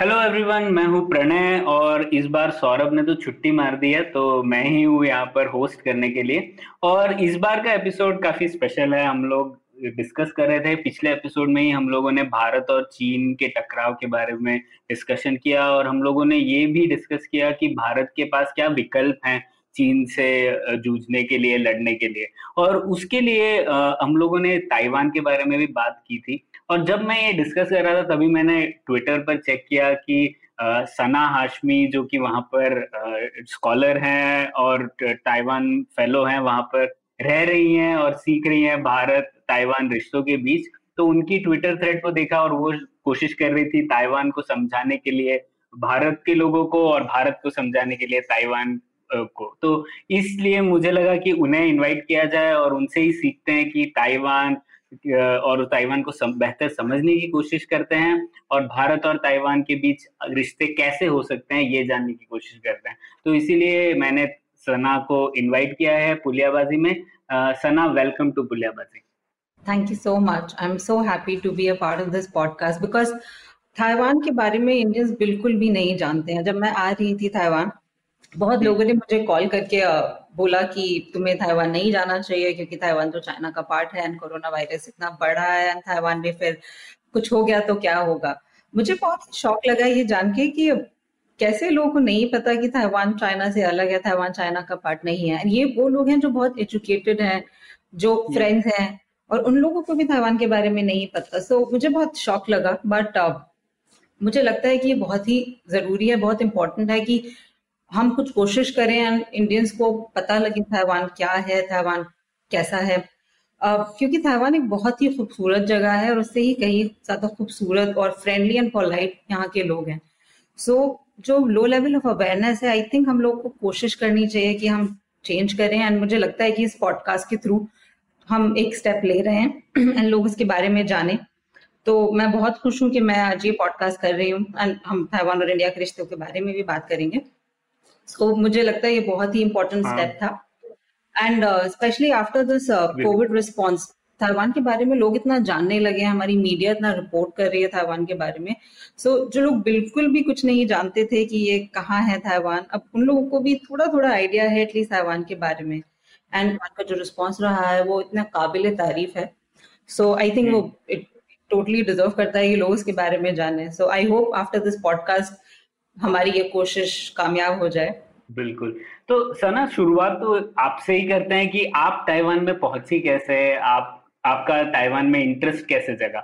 Hello everyone मैं हूँ प्रणय और इस बार सौरभ ने तो छुट्टी मार दी है तो मैं ही हूँ यहाँ पर होस्ट करने के लिए। और इस बार का एपिसोड काफ़ी स्पेशल है, हम लोग डिस्कस कर रहे थे। पिछले एपिसोड में ही हम लोगों ने भारत और चीन के टकराव के बारे में डिस्कशन किया और हम लोगों ने ये भी डिस्कस किया कि भारत के पास क्या विकल्प हैं चीन से जूझने के लिए, लड़ने के लिए। और उसके लिए हम लोगों ने ताइवान के बारे में भी बात की थी। और जब मैं ये डिस्कस कर रहा था तभी मैंने ट्विटर पर चेक किया कि अ, सना हाशमी जो कि वहाँ पर स्कॉलर हैं और ताइवान फेलो हैं वहाँ पर रह रही हैं और सीख रही हैं भारत ताइवान रिश्तों के बीच। तो उनकी ट्विटर थ्रेड को देखा और वो कोशिश कर रही थी ताइवान को समझाने के लिए भारत के लोगों को और भारत को समझाने के लिए ताइवान को। तो इसलिए मुझे लगा कि उन्हें इनवाइट किया जाए और उनसे ही सीखते हैं कि ताइवान और ताइवान को सम, बेहतर समझने की कोशिश करते हैं और भारत और ताइवान के बीच रिश्ते कैसे हो सकते हैं ये जानने की कोशिश करते हैं। तो इसीलिए मैंने सना को इनवाइट किया है पुलियाबाजी में। अ, Sana welcome to Puliyabaazi. Thank you so much. I'm so happy to be a part of this podcast because Taiwan के बारे में इंडियंस बिल्कुल भी नहीं जानते हैं। जब मैं आ रही थी ताइवान बहुत लोगों ने मुझे कॉल करके अ, बोला कि तुम्हें ताइवान नहीं जाना चाहिए क्योंकि ताइवान तो चाइना का पार्ट है एंड कोरोना वायरस इतना बड़ा है एंड ताइवान में फिर कुछ हो गया तो क्या होगा? मुझे बहुत शौक लगा ये जान के कि कैसे लोगों को नहीं पता कि ताइवान चाइना से अलग है ताइवान चाइना का पार्ट नहीं है। ये वो लोग हैं जो बहुत एजुकेटेड हैं जो फ्रेंड्स हैं और उन लोगों को भी ताइवान के बारे में नहीं पता। सो मुझे बहुत शौक लगा बट मुझे लगता है कि ये बहुत ही ज़रूरी है बहुत इंपॉर्टेंट है कि हम कुछ कोशिश करें एंड इंडियंस को पता लगे ताइवान क्या है ताइवान कैसा है। अ, क्योंकि ताइवान एक बहुत ही खूबसूरत जगह है और उससे ही कहीं ज़्यादा खूबसूरत और फ्रेंडली एंड पोलाइट यहाँ के लोग हैं। सो so, जो लो लेवल ऑफ़ अवेयरनेस है आई थिंक हम लोग को कोशिश करनी चाहिए कि हम चेंज करें एंड मुझे लगता है कि इस पॉडकास्ट के थ्रू हम एक स्टेप ले रहे हैं एंड लोग इसके बारे में जाने। तो मैं बहुत खुश हूँ कि मैं आज ये पॉडकास्ट कर रही हूँ एंड हम ताइवान और इंडिया के रिश्तों के बारे में भी बात करेंगे। सो मुझे लगता है ये बहुत ही इंपॉर्टेंट हाँ। स्टेप था। And specially after this covid response Taiwan के बारे में लोग इतना जानने लगे हैं हमारी मीडिया इतना रिपोर्ट कर रही है ताइवान के बारे में। सो so, जो लोग बिल्कुल भी कुछ नहीं जानते थे कि ये कहाँ है ताइवान अब उन लोगों को भी थोड़ा थोड़ा आइडिया है एटलीस्ट ताइवान के बारे में। एंड उनका जो रिस्पॉन्स रहा है वो इतना काबिल तारीफ़ है। सो आई थिंक वो इट टोटली डिजर्व करता है कि लोग इसके बारे में जाने so I hope after this podcast हमारी ये कोशिश कामयाब हो जाए। बिल्कुल। तो सना शुरुआत तो आपसे ही करते हैं कि आप ताइवान में पहुँची कैसे? आप आपका ताइवान में इंटरेस्ट कैसे जगा?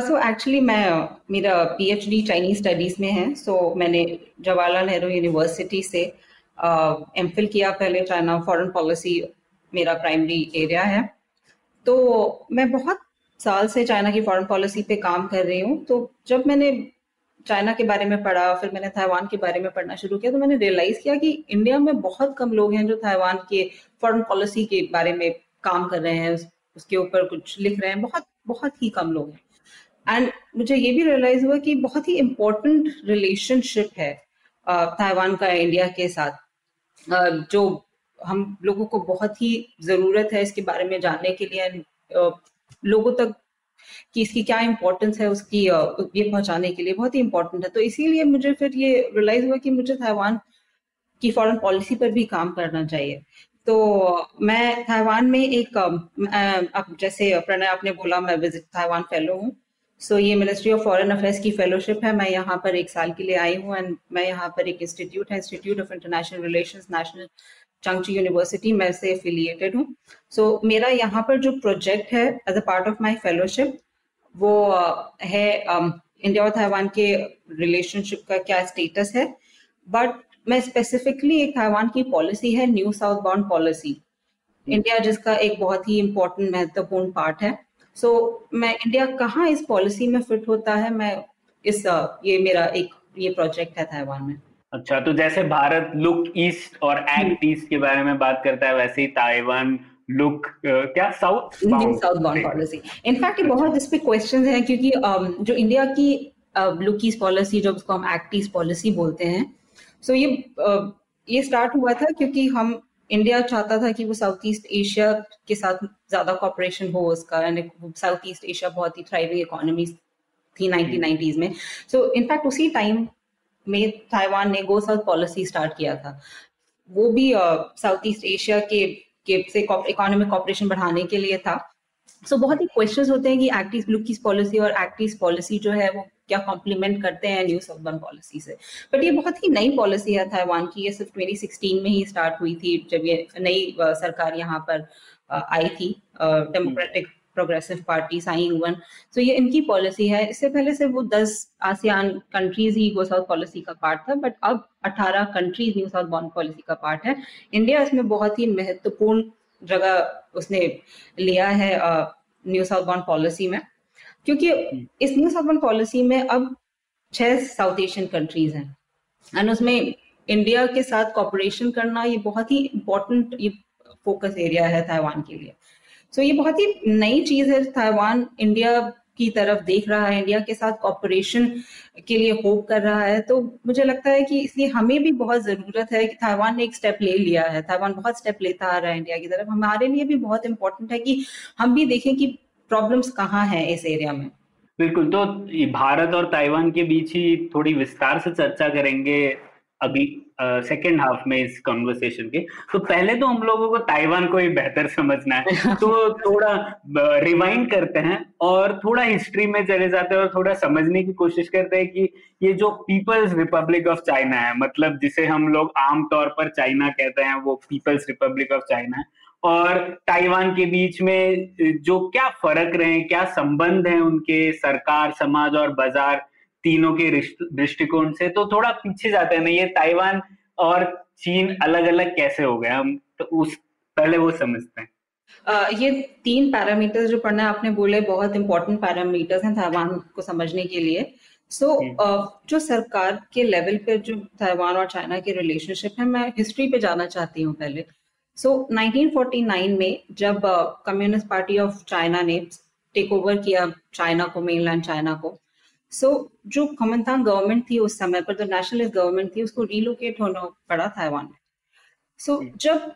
सो uh, एक्चुअली so मैं मेरा पीएचडी चाइनीज़ स्टडीज़ में है सो so मैंने जवाहरलाल नेहरू यूनिवर्सिटी से एम फिल किया पहले चाइना फॉरेन पॉलिसी मेरा प्राइमरी एरिया है। तो मैं बहुत साल से चाइना की फॉरेन पॉलिसी पे काम कर रही हूँ तो जब मैंने चाइना के बारे में पढ़ा फिर मैंने ताइवान के बारे में पढ़ना शुरू किया तो मैंने रियलाइज़ किया कि इंडिया में बहुत कम लोग हैं जो ताइवान के फॉरेन पॉलिसी के बारे में काम कर रहे हैं उस, उसके ऊपर कुछ लिख रहे हैं बहुत बहुत ही कम लोग हैं। एंड मुझे ये भी रियलाइज़ हुआ कि बहुत ही इम्पोर्टेंट रिलेशनशिप है ताइवान का इंडिया के साथ। जो हम लोगों को बहुत ही ज़रूरत है इसके बारे में जानने के लिए लोगों तक कि इसकी क्या इम्पोर्टेंस है उसकी ये पहुँचाने के लिए बहुत ही इम्पोर्टेंट है। तो इसीलिए मुझे फिर ये रियलाइज़ हुआ कि मुझे ताइवान की फॉरेन पॉलिसी पर भी काम करना चाहिए। तो मैं ताइवान में एक अब जैसे प्रणय आपने बोला मैं विज़िट ताइवान फेलो हूँ। सो so, ये मिनिस्ट्री ऑफ़ फॉरेन अफेयर्स की फेलोशिप है। मैं यहाँ पर एक साल के लिए आई हूँ एंड मैं यहाँ पर एक इंस्टीट्यूट है institute of international relations National Chengchi University मैं से एफिलिएटेड हूँ। सो so, मेरा यहाँ पर जो प्रोजेक्ट है as a part of my fellowship वो है इंडिया और ताइवान के रिलेशनशिप का क्या स्टेटस है? बट मैं स्पेसिफिकली एक ताइवान की पॉलिसी है new south bound policy India जिसका एक बहुत ही इम्पोर्टेंट महत्वपूर्ण पार्ट है. सो so, मैं इंडिया कहाँ इस पॉलिसी में फिट होता है? मैं इस ये मेरा एक ये प्रोजेक्ट है ताइवान में। अच्छा तो जैसे भारत लुक ईस्ट और एक्ट ईस्ट के बारे में बात करता है वैसे ही ताइवान लुक uh, क्या south south bound policy in fact बहुत इस पे क्वेश्चंस हैं क्योंकि um, जो इंडिया की लुक ईस्ट पॉलिसी जो उसको हम एक्ट ईस्ट पॉलिसी बोलते हैं। सो ये uh, ये स्टार्ट हुआ था क्योंकि हम इंडिया चाहता था कि वो साउथ ईस्ट एशिया के साथ ज़्यादा कॉपरेशन हो उसका। यानी साउथ ईस्ट एशिया बहुत ही थ्राइविंग इकोनॉमी थी नाइनटीन नाइनटीज में। सो so, इनफैक्ट उसी टाइम में ताइवान ने गो साउथ पॉलिसी स्टार्ट किया था। वो भी साउथ ईस्ट एशिया के के से इकोनॉमिक कॉपरेशन बढ़ाने के लिए था। सो so, बहुत ही क्वेश्चन होते हैं कि एक्ट ईस्ट ब्लू की पॉलिसी और एक्ट ईस्ट पॉलिसी जो है वो क्या कॉम्प्लीमेंट करते हैं न्यू सर्बन पॉलिसी से। बट ये बहुत ही नई पॉलिसी है ताइवान की। ये सिर्फ़ 2016 में ही स्टार्ट हुई थी जब ये नई सरकार यहाँ पर आई थी democratic progressive party Tsai Wen so ये इनकी पॉलिसी है। इससे पहले से वो दस आसियान कंट्रीज़ ही वो साउथ पॉलिसी का पार्ट था बट अब अठारह countries new south bound policy का पार्ट है। इंडिया इसमें बहुत ही महत्वपूर्ण जगह उसने लिया है न्यू साउथ बॉन्ड पॉलिसी में। क्योंकि इस न्यू साउथ बॉन्ड पॉलिसी में अब छह साउथ एशियन कंट्रीज़ हैं। एंड उसमें इंडिया के साथ कॉपरेशन करना ये बहुत ही इम्पोर्टेंट फोकस एरिया है ताइवान के लिए। सो so, ये बहुत ही नई चीज़ है ताइवान इंडिया की तरफ़ देख रहा है इंडिया के साथ कॉपरेशन के लिए होप कर रहा है। तो मुझे लगता है कि इसलिए हमें भी बहुत ज़रूरत है कि ताइवान ने एक स्टेप ले लिया है। ताइवान बहुत स्टेप लेता आ रहा है इंडिया की तरफ़। हमारे लिए भी बहुत इंपॉर्टेंट है कि हम भी देखें कि प्रॉब्लम्स कहाँ हैं इस एरिया में। बिल्कुल तो भारत और ताइवान के बीच ही थोड़ी विस्तार से चर्चा करेंगे। अभी सेकेंड हाफ़ में इस कॉन्वर्सेशन के। तो पहले तो हम लोगों को ताइवान को ही बेहतर समझना है। तो थोड़ा रिवाइंड करते हैं और थोड़ा हिस्ट्री में चले जाते हैं और थोड़ा समझने की कोशिश करते हैं कि ये जो पीपल्स रिपब्लिक ऑफ़ चाइना है मतलब जिसे हम लोग आमतौर पर चाइना कहते हैं वो पीपल्स रिपब्लिक ऑफ़ चाइना है। और ताइवान के बीच में जो क्या फ़र्क रहे क्या संबंध है उनके सरकार समाज और बाज़ार तीनों के दृष्टिकोण से तो थोड़ा पीछे जाते हैं। ना ये ताइवान और चीन अलग अलग कैसे हो गए? हम तो उस पहले वो समझते हैं। Uh, ये तीन पैरामीटर्स जो पढ़ना आपने बोले बहुत इंपॉर्टेंट पैरामीटर्स हैं ताइवान को समझने के लिए। सो so, uh, जो सरकार के लेवल पे जो ताइवान और चाइना के रिलेशनशिप है मैं हिस्ट्री पे जाना चाहती हूँ पहले। सो so, 1949 में जब कम्युनिस्ट पार्टी ऑफ़ चाइना ने टेक ओवर किया चाइना को मेनलैंड चाइना को सो so, जो कमनतांग गवर्नमेंट थी उस समय पर जो नेशनलिस्ट गवर्नमेंट थी उसको रिलोकेट होना पड़ा ताइवान में। सो so, जब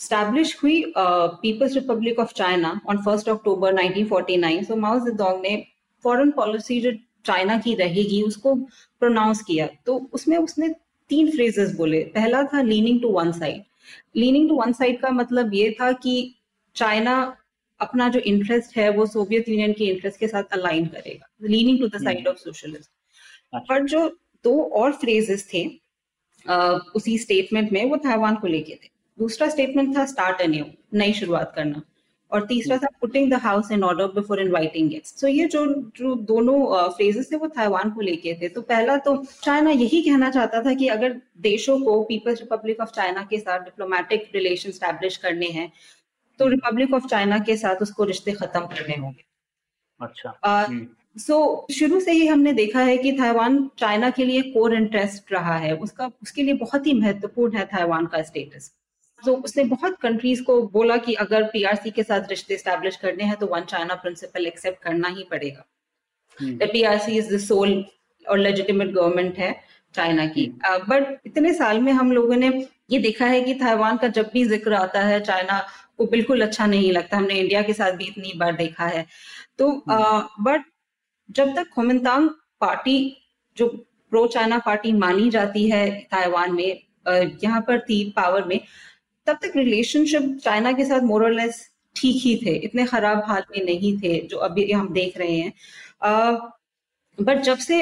स्टैब्लिश हुई People's Republic of China on first October 1949 so Mao Zedong ने फॉरेन पॉलिसी जो चाइना की रहेगी उसको प्रोनाउंस किया। तो उसमें उसने तीन फ्रेजेस बोले। पहला था leaning to one side leaning to one side का मतलब ये था कि चाइना अपना जो इंटरेस्ट है वो सोवियत यूनियन के इंटरेस्ट के साथ अलाइन करेगा। Leaning to the side of socialism पर जो दो और फ्रेजेस थे uh, उसी स्टेटमेंट में वो ताइवान को लेके थे। दूसरा स्टेटमेंट था स्टार्ट न्यू नई शुरुआत करना। और तीसरा था putting the house in order before inviting guest so ये जो जो दोनों फ्रेजेस थे वो ताइवान को लेके थे। तो पहला तो चाइना यही कहना चाहता था कि अगर देशों को पीपल्स रिपब्लिक ऑफ़ चाइना के साथ डिप्लोमेटिक रिलेशन स्टैब्लिश करने हैं तो रिपब्लिक ऑफ़ चाइना के साथ उसको रिश्ते खत्म करने होंगे। अच्छा। हम्म। सो so, शुरू से ही हमने देखा है कि ताइवान चाइना के लिए कोर इंटरेस्ट रहा है। उसका उसके लिए बहुत ही महत्वपूर्ण है ताइवान का स्टेटस तो so, उसने बहुत कंट्रीज़ को बोला कि अगर पीआरसी के साथ रिश्ते स्टैब्लिश करने हैं तो वन चाइना प्रिंसिपल एक्सेप्ट करना ही पड़ेगा। पीआरसी इज़ द सोल और लेजिटिमेट गवर्नमेंट है चाइना की। बट uh, इतने साल में हम लोगों ने ये देखा है कि ताइवान का जब भी ज़िक्र आता है चाइना को बिल्कुल अच्छा नहीं लगता हमने इंडिया के साथ भी इतनी बार देखा है तो बट हम्म। जब तक खोमिनतांग पार्टी जो प्रो चाइना पार्टी मानी जाती है ताइवान में यहाँ पर थी पावर में तब तक रिलेशनशिप चाइना के साथ मोरलेस ठीक ही थे इतने खराब हाल में नहीं थे जो अभी हम देख रहे हैं बट जब से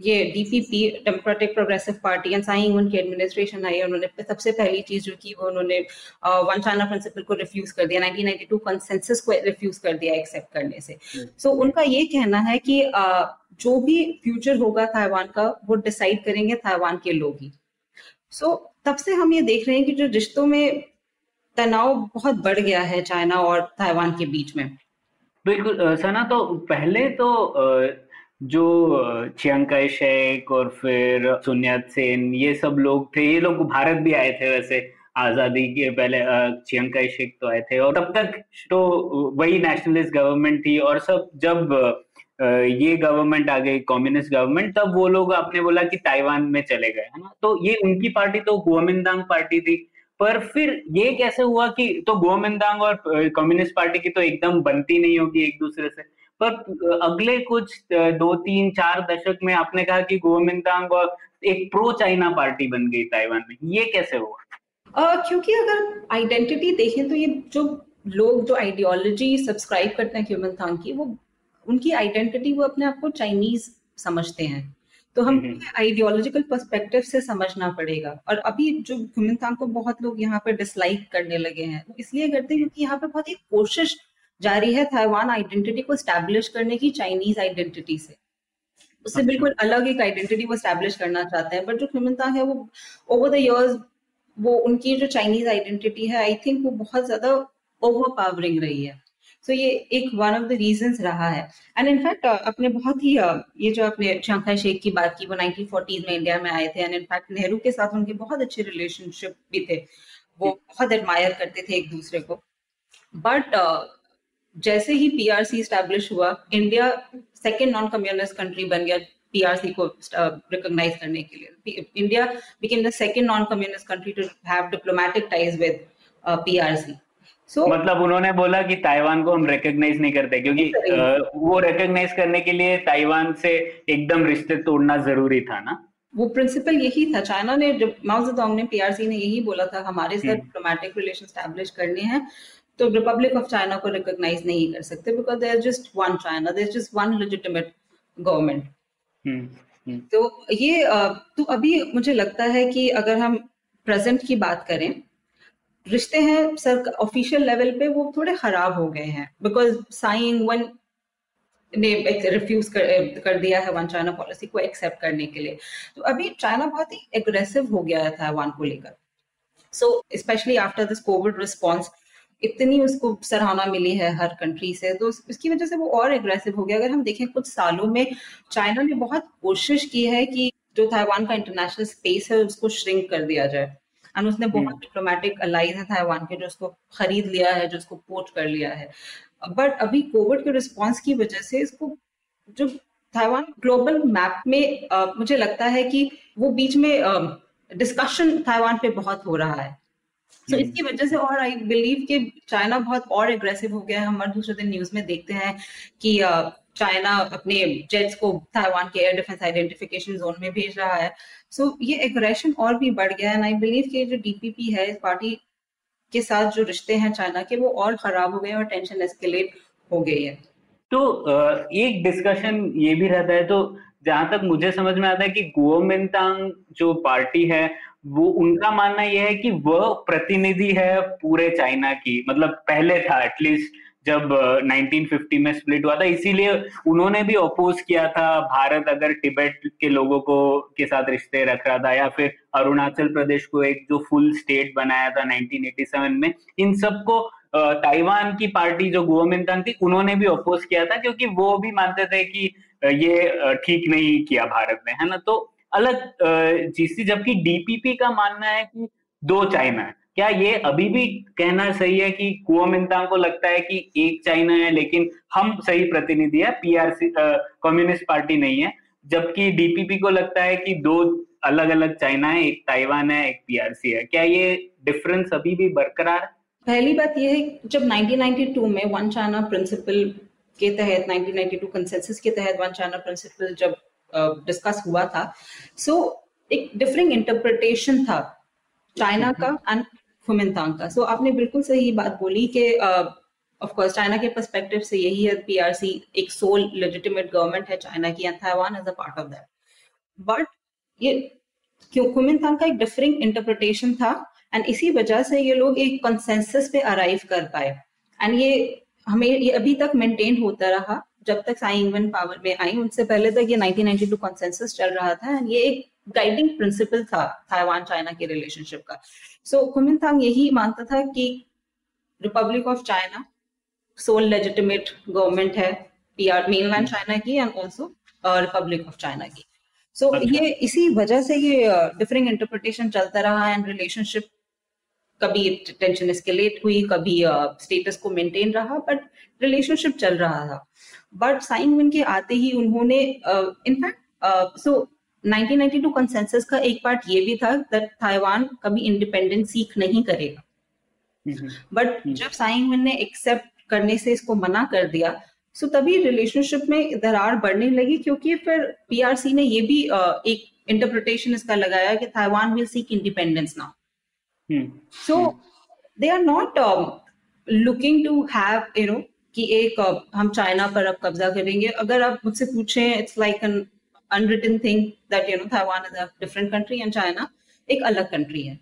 ये DPP Democratic Progressive Party and Tsai Ing उनकी एडमिनिस्ट्रेशन आई उन्होंने सबसे पहली चीज़ जो की वो उन्होंने वन चाइना प्रिंसिपल को रिफ्यूज कर दिया 1992 कंसेंसस को रिफ्यूज कर दिया एक्सेप्ट करने से। सो hmm. so, उनका ये कहना है कि uh, जो भी फ्यूचर होगा ताइवान का वो डिसाइड करेंगे ताइवान के लोग ही। सो so, तब से हम ये देख रहे हैं कि जो रिश्तों में तनाव बहुत बढ़ गया है चाइना और ताइवान के बीच में। बिल्कुल सना तो पहले तो जो चियांकाई शेख और फिर सुनियात सेन, ये सब लोग थे। ये लोग भारत भी आए थे वैसे, आज़ादी के पहले चियांकाई शेख तो आए थे। और तब तक तो वही नेशनलिस्ट गवर्नमेंट थी और सब जब ये गवर्नमेंट आ गई कम्युनिस्ट गवर्नमेंट तब वो लोग आपने बोला कि ताइवान में चले गए, है ना? तो ये उनकी पार्टी तो गोमिंदांग पार्टी थी। पर फिर ये कैसे हुआ कि तो गोमिंदांग और कम्युनिस्ट पार्टी की तो एकदम बनती नहीं होगी एक दूसरे से। पर अगले कुछ दो तीन चार दशक में आपने कहा कि गुआमिंदांग और एक प्रो चाइना पार्टी बन गई ताइवान में। ये कैसे हुआ? uh, क्योंकि अगर आइडेंटिटी देखें तो ये जो लोग जो आइडियोलॉजी सब्सक्राइब करते हैं क्यूमन की वो उनकी आइडेंटिटी वो अपने आप को चाइनीज़ समझते हैं। तो हम आइडियोलॉजिकल पर्सपेक्टिव से समझना पड़ेगा। और अभी जो ह्यूमन को बहुत लोग यहाँ पे डिसलाइक करने लगे हैं इसलिए करते हैं क्योंकि यहाँ पे बहुत एक कोशिश जारी है ताइवान आइडेंटिटी को स्टैब्लिश करने की चाइनीज़ आइडेंटिटी से। उससे अच्छा। बिल्कुल अलग एक आइडेंटिटी वो स्टैब्लिश करना चाहते हैं बट जो ह्यूमन है वो ओवर द इयर्स वो उनकी जो चाइनीज़ आइडेंटिटी है आई थिंक वो बहुत ज़्यादा ओवर पावरिंग रही है। तो ये एक वन ऑफ़ द रीजन रहा है। एंड इनफैक्ट अपने बहुत ही ये जो अपने शंखा शेख की बात की वो नाइनटीन फोर्टीज में इंडिया में आए थे एंड इनफैक्ट नेहरू के साथ उनके बहुत अच्छे रिलेशनशिप भी थे। वो बहुत एडमायर करते थे एक दूसरे को। बट जैसे ही पीआरसी स्टैब्लिश हुआ India second non communist country बन गया पीआरसी को रिकॉग्नाइज uh, करने के लिए। India became the second non communist country to have diplomatic ties with PRC so, मतलब उन्होंने बोला कि ताइवान को हम रिकॉग्नाइज नहीं करते क्योंकि वो रिकॉग्नाइज करने के लिए ताइवान से एकदम रिश्ते तोड़ना ज़रूरी था ना? वो प्रिंसिपल यही था। चाइना ने जब माओ जेडोंग ने पीआरसी ने यही बोला था हमारे साथ डिप्लोमेटिक रिलेशन स्टैब्लिश करने हैं तो रिपब्लिक ऑफ़ चाइना को रिकॉग्नाइज नहीं कर सकते because there just one China there just one legitimate government तो ये तो अभी मुझे लगता है कि अगर हम प्रेजेंट की बात करें रिश्ते हैं सर ऑफिशियल लेवल पे वो थोड़े खराब हो गए हैं बिकॉज़ साइन वन ने रिफ्यूज कर, कर दिया है वन चाइना पॉलिसी को एक्सेप्ट करने के लिए। तो अभी चाइना बहुत ही एग्रेसिव हो गया था वन को लेकर। So specially after this covid response इतनी उसको सराहना मिली है हर कंट्री से तो उसकी वजह से वो और एग्रेसिव हो गया। अगर हम देखें कुछ सालों में चाइना ने बहुत कोशिश की है कि जो ताइवान का इंटरनेशनल स्पेस है उसको श्रिंक कर दिया जाए। एंड उसने बहुत डिप्लोमेटिक अलाइज है ताइवान के जो उसको खरीद लिया है जो उसको पोर्ट कर लिया है। बट अभी कोविड के रिस्पॉन्स की वजह से इसको जो ताइवान ग्लोबल मैप में uh, मुझे लगता है कि वो बीच में डिस्कशन ताइवान पे बहुत हो रहा है। तो so, इसकी वजह से और आई बिलीव कि चाइना बहुत और एग्रेसिव हो गया है। हम हर दूसरे दिन न्यूज़ में देखते हैं कि चाइना अपने जेट्स को ताइवान के एयर डिफेंस आइडेंटिफिकेशन जोन में भेज रहा है। सो so, ये एग्रेशन और भी बढ़ गया है आई बिलीव कि जो डीपीपी है इस पार्टी के साथ जो रिश्ते हैं चाइना के वो और खराब हो गए और टेंशन एस्केलेट हो गई है। तो एक डिस्कशन ये भी रहता है। तो जहाँ तक मुझे समझ में आता है कि गुओमिंतांग जो पार्टी है वो उनका मानना यह है कि वह प्रतिनिधि है पूरे चाइना की मतलब पहले था एटलीस्ट जब 1950 में स्प्लिट हुआ था। इसीलिए उन्होंने भी अपोज किया था। भारत अगर तिब्बत के लोगों को, के साथ रिश्ते रख रहा था या फिर अरुणाचल प्रदेश को एक जो फुल स्टेट बनाया था 1987 में, इन सबको ताइवान की पार्टी जो गुओमिंतांग थी, उन्होंने भी अपोज किया था क्योंकि वो भी मानते थे कि ये ठीक नहीं किया भारत ने, है ना? तो अलग जीसी जबकि डीपीपी का मानना है कि दो चाइना है। क्या ये अभी भी कहना सही है कि कुओमिंतांग को लगता है कि एक चाइना है, लेकिन हम सही प्रतिनिधि है पीआरसी कम्युनिस्ट पार्टी नहीं है, जबकि डीपीपी को लगता है कि दो अलग अलग चाइना है, एक ताइवान है, एक पीआरसी है। क्या ये डिफरेंस अभी भी बरकरार पहली बात यह है, जब 1992 में वन चाइना प्रिंसिपल के तहत 1992 कंसेंसस के तहत वन चाइना प्रिंसिपल जब डिस्कस हुआ था। सो so, एक डिफरेंट इंटरप्रिटेशन था चाइना का एंड फुमिनतांग का। सो so, आपने बिल्कुल सही बात बोली कि ऑफ़ कोर्स चाइना के पर्सपेक्टिव से यही है पीआरसी एक सोल लेजिटिमेट गवर्नमेंट है चाइना की and Taiwan is a part of that but ये क्यों कुमिनतांग का एक डिफरेंट इंटरप्रिटेशन था एंड इसी वजह से ये लोग एक कंसेंसस पे अराइव कर पाए। एंड ये हमें ये अभी तक मेंटेन होता रहा। जब तक साई इंगवन पावर में आई उनसे पहले तक ये 1992 कंसेंसस चल रहा था एंड ये एक गाइडिंग प्रिंसिपल था ताइवान चाइना के रिलेशनशिप का। सो so, कुमिनतांग यही मानता था कि republic of China sole legitimate government है पीआर मेनलैंड चाइना की and also republic of China की। सो so, अच्छा। ये इसी वजह से ये डिफरेंट uh, इंटरप्रिटेशन चलता रहा एंड रिलेशनशिप कभी टेंशन एस्केलेट हुई कभी स्टेटस uh, को मेंटेन रहा बट रिलेशनशिप चल रहा था। बट साइन विन के आते ही उन्होंने इनफैक्ट सो 1992 कंसेंसस का एक पार्ट ये भी था दैट ताइवान कभी इंडिपेंडेंट सीख नहीं करेगा। But hmm. जब साइन विन ने एक्सेप्ट करने से इसको मना कर दिया सो so, तभी रिलेशनशिप में दरार बढ़ने लगी क्योंकि फिर पीआरसी ने ये भी uh, एक इंटरप्रिटेशन इसका लगाया कि Taiwan will seek independence now so they are not looking to have you know कि एक हम चाइना पर अब कब्जा करेंगे। अगर आप मुझसे पूछें it's like an unwritten thing that you know Taiwan is a different country and China एक अलग कंट्री है।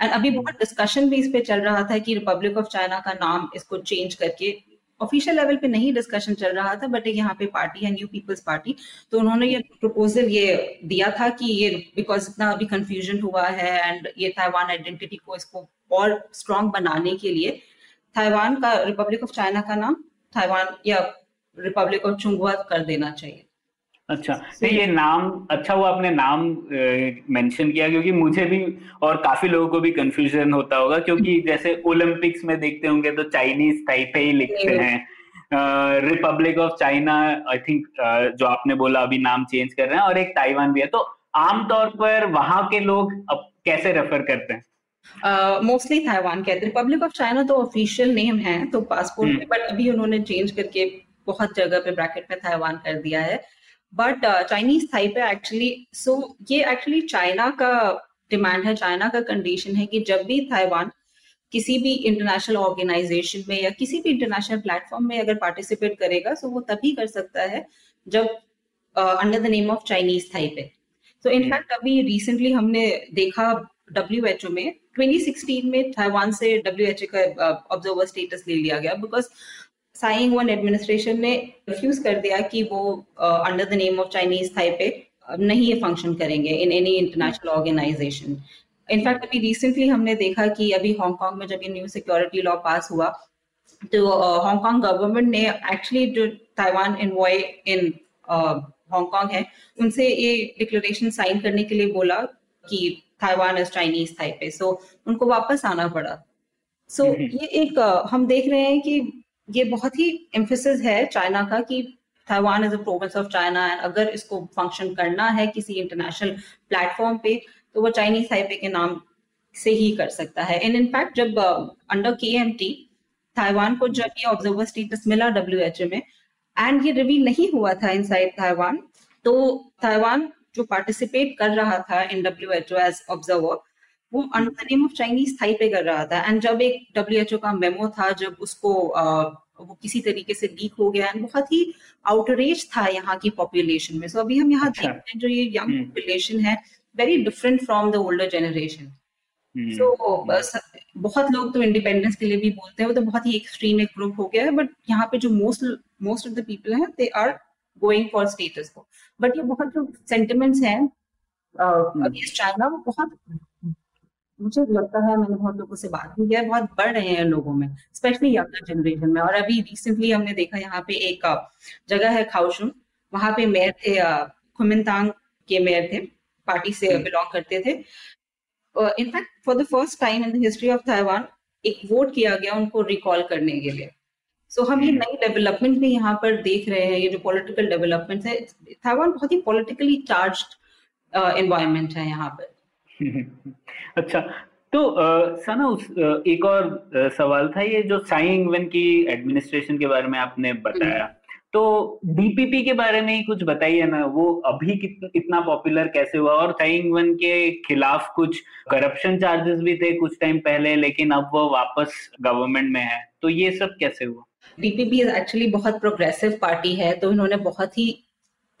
एंड अभी बहुत डिस्कशन भी इस पे चल रहा था कि रिपब्लिक ऑफ़ चाइना का नाम इसको चेंज करके ऑफिशियल लेवल पे नहीं डिस्कशन चल रहा था बट यहाँ पे पार्टी है न्यू पीपल्स पार्टी तो उन्होंने ये प्रपोजल ये दिया था कि ये बिकॉज़ इतना अभी कंफ्यूजन हुआ है एंड ये ताइवान आइडेंटिटी को इसको और स्ट्रॉन्ग बनाने के लिए ताइवान का रिपब्लिक ऑफ़ चाइना का नाम ताइवान या रिपब्लिक ऑफ़ चुंगवा कर देना चाहिए। अच्छा नहीं ये नाम अच्छा हुआ आपने नाम मेंशन किया क्योंकि मुझे भी और काफ़ी लोगों को भी कंफ्यूजन होता होगा क्योंकि जैसे ओलंपिक्स में देखते होंगे तो चाइनीज़ टाइपे ही लिखते हैं। Republic of China I think जो आपने बोला अभी नाम चेंज कर रहे हैं और एक ताइवान भी है। तो आमतौर पर वहाँ के लोग अब कैसे रेफर करते हैं? मोस्टली uh, ताइवान कहते हैं। रिपब्लिक ऑफ़ चाइना तो ऑफिशियल नेम है तो पासपोर्ट में बट अभी उन्होंने चेंज करके बहुत जगह पे ब्रैकेट में ताइवान कर दिया है। But Chinese Taipei actually so ये एक्चुअली चाइना का डिमांड है चाइना का कंडीशन है कि जब भी ताइवान किसी भी इंटरनेशनल ऑर्गेनाइजेशन में या किसी भी इंटरनेशनल प्लेटफॉर्म में अगर पार्टिसिपेट करेगा सो वो तभी कर सकता है जब under the name of Chinese तो इनफैक्ट अभी रिसेंटली हमने देखा डब्ल्यू एच ओ में 2016 में ताइवान से डब्ल्यू एच का ऑब्जर्वर स्टेटस ले लिया गया बिकॉज़ साइंग वन एडमिनिस्ट्रेशन ने रिफ्यूज कर दिया कि वो under the name of Chinese Taipei नहीं ये फ़ंक्शन करेंगे in any international organisation in fact अभी रिसेंटली हमने देखा कि अभी हांगकांग में जब ये न्यू सिक्योरिटी लॉ पास हुआ तो हांगकांग गवर्नमेंट ने एक्चुअली जो Taiwan envoy in Hong Kong है, उनसे ये डिक्लेरेशन साइन करने के लिए बोला कि Taiwan is Chinese Taipei so उनको वापस आना पड़ा। सो so, ये एक हम देख रहे हैं कि ये बहुत ही एम्फोसिस है चाइना का कि Taiwan is a province of China and अगर इसको फ़ंक्शन करना है किसी इंटरनेशनल प्लेटफॉर्म पे तो वो चाइनीज़ हाईवे के नाम से ही कर सकता है। एंड इनफैक्ट जब under K M T Taiwan को जब ये ऑब्जर्वर स्टेटस मिला डब्ल्यू एच ए में एंड ये रिवील नहीं हुआ था इन साइड ताइवान तो ताइवान जो पार्टिसिपेट कर रहा था in W H O as observer वो under the name of Chinese Taipei कर रहा था एंड जब एक डब्ल्यू एच ओ का मेमो था जब उसको वो किसी तरीके से लीक हो गया एंड बहुत ही आउटरेज था यहाँ की पॉपुलेशन में सो so, अभी हम यहाँ अच्छा। देखते हैं जो ये यंग पॉपुलेशन हम्म। है very different from the older generation so बहुत लोग तो इंडिपेंडेंस के लिए भी बोलते हैं वो तो बहुत ही एक्सट्रीम एक ग्रुप हो गया है बट यहाँ पे जो most most of the people हैं they are going for status को बट ये बहुत जो सेंटिमेंट्स हैं अगेंस्ट चाइना वो बहुत मुझे लगता है मैंने बहुत लोगों से बात की है बहुत बढ़ रहे हैं लोगों में स्पेशली यंगर जनरेशन में। और अभी रिसेंटली हमने देखा यहाँ पे एक जगह है खाउशुन वहाँ पे मेयर थे खुमिनतांग के मेयर थे पार्टी से बिलोंग हम्म। करते थे। In fact for the first time in the history of Taiwan एक वोट किया गया उनको रिकॉल करने के लिए। सो so, हम ये हम्म। नई डेवलपमेंट भी यहाँ पर देख रहे हैं ये जो पॉलिटिकल डेवलपमेंट है ताइवान बहुत ही पॉलिटिकली चार्ज एनवायरमेंट है यहाँ पर। अच्छा तो सना उस एक और सवाल था ये जो साइंग वन की एडमिनिस्ट्रेशन के बारे में आपने बताया। हम्म। तो डीपीपी के बारे में ही कुछ बताइए ना वो अभी कित, इतना पॉपुलर कैसे हुआ? और साइंग वन के खिलाफ कुछ करप्शन चार्जेस भी थे कुछ टाइम पहले लेकिन अब वो वापस गवर्नमेंट में है। तो ये सब कैसे हुआ? डीपीपी एक्चुअली बहुत प्रोग्रेसिव पार्टी है तो इन्होंने बहुत ही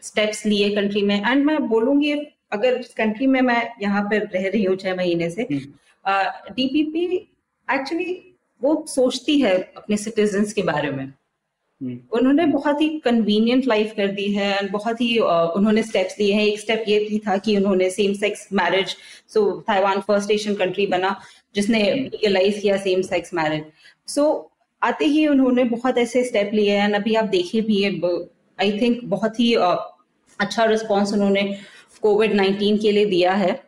स्टेप्स लिए कंट्री में। एंड मैं बोलूँगी अगर इस कंट्री में मैं यहाँ पर रह रही हूँ छह महीने से डीपीपी हम्म। एक्चुअली वो सोचती है अपने सिटीजन के बारे में। हम्म। उन्होंने बहुत ही कन्वीनियंट लाइफ कर दी है एंड बहुत ही उन्होंने स्टेप्स लिए हैं। एक स्टेप ये भी था कि उन्होंने same sex marriage so Taiwan first Asian country बना जिसने लीगलाइज किया सेम सेक्स मैरिज सो आते ही उन्होंने बहुत ऐसे स्टेप लिए हैं अभी आप देखिए भी आई थिंक बहुत ही अच्छा रिस्पॉन्स उन्होंने कोविड नाइन्टीन के लिए दिया है।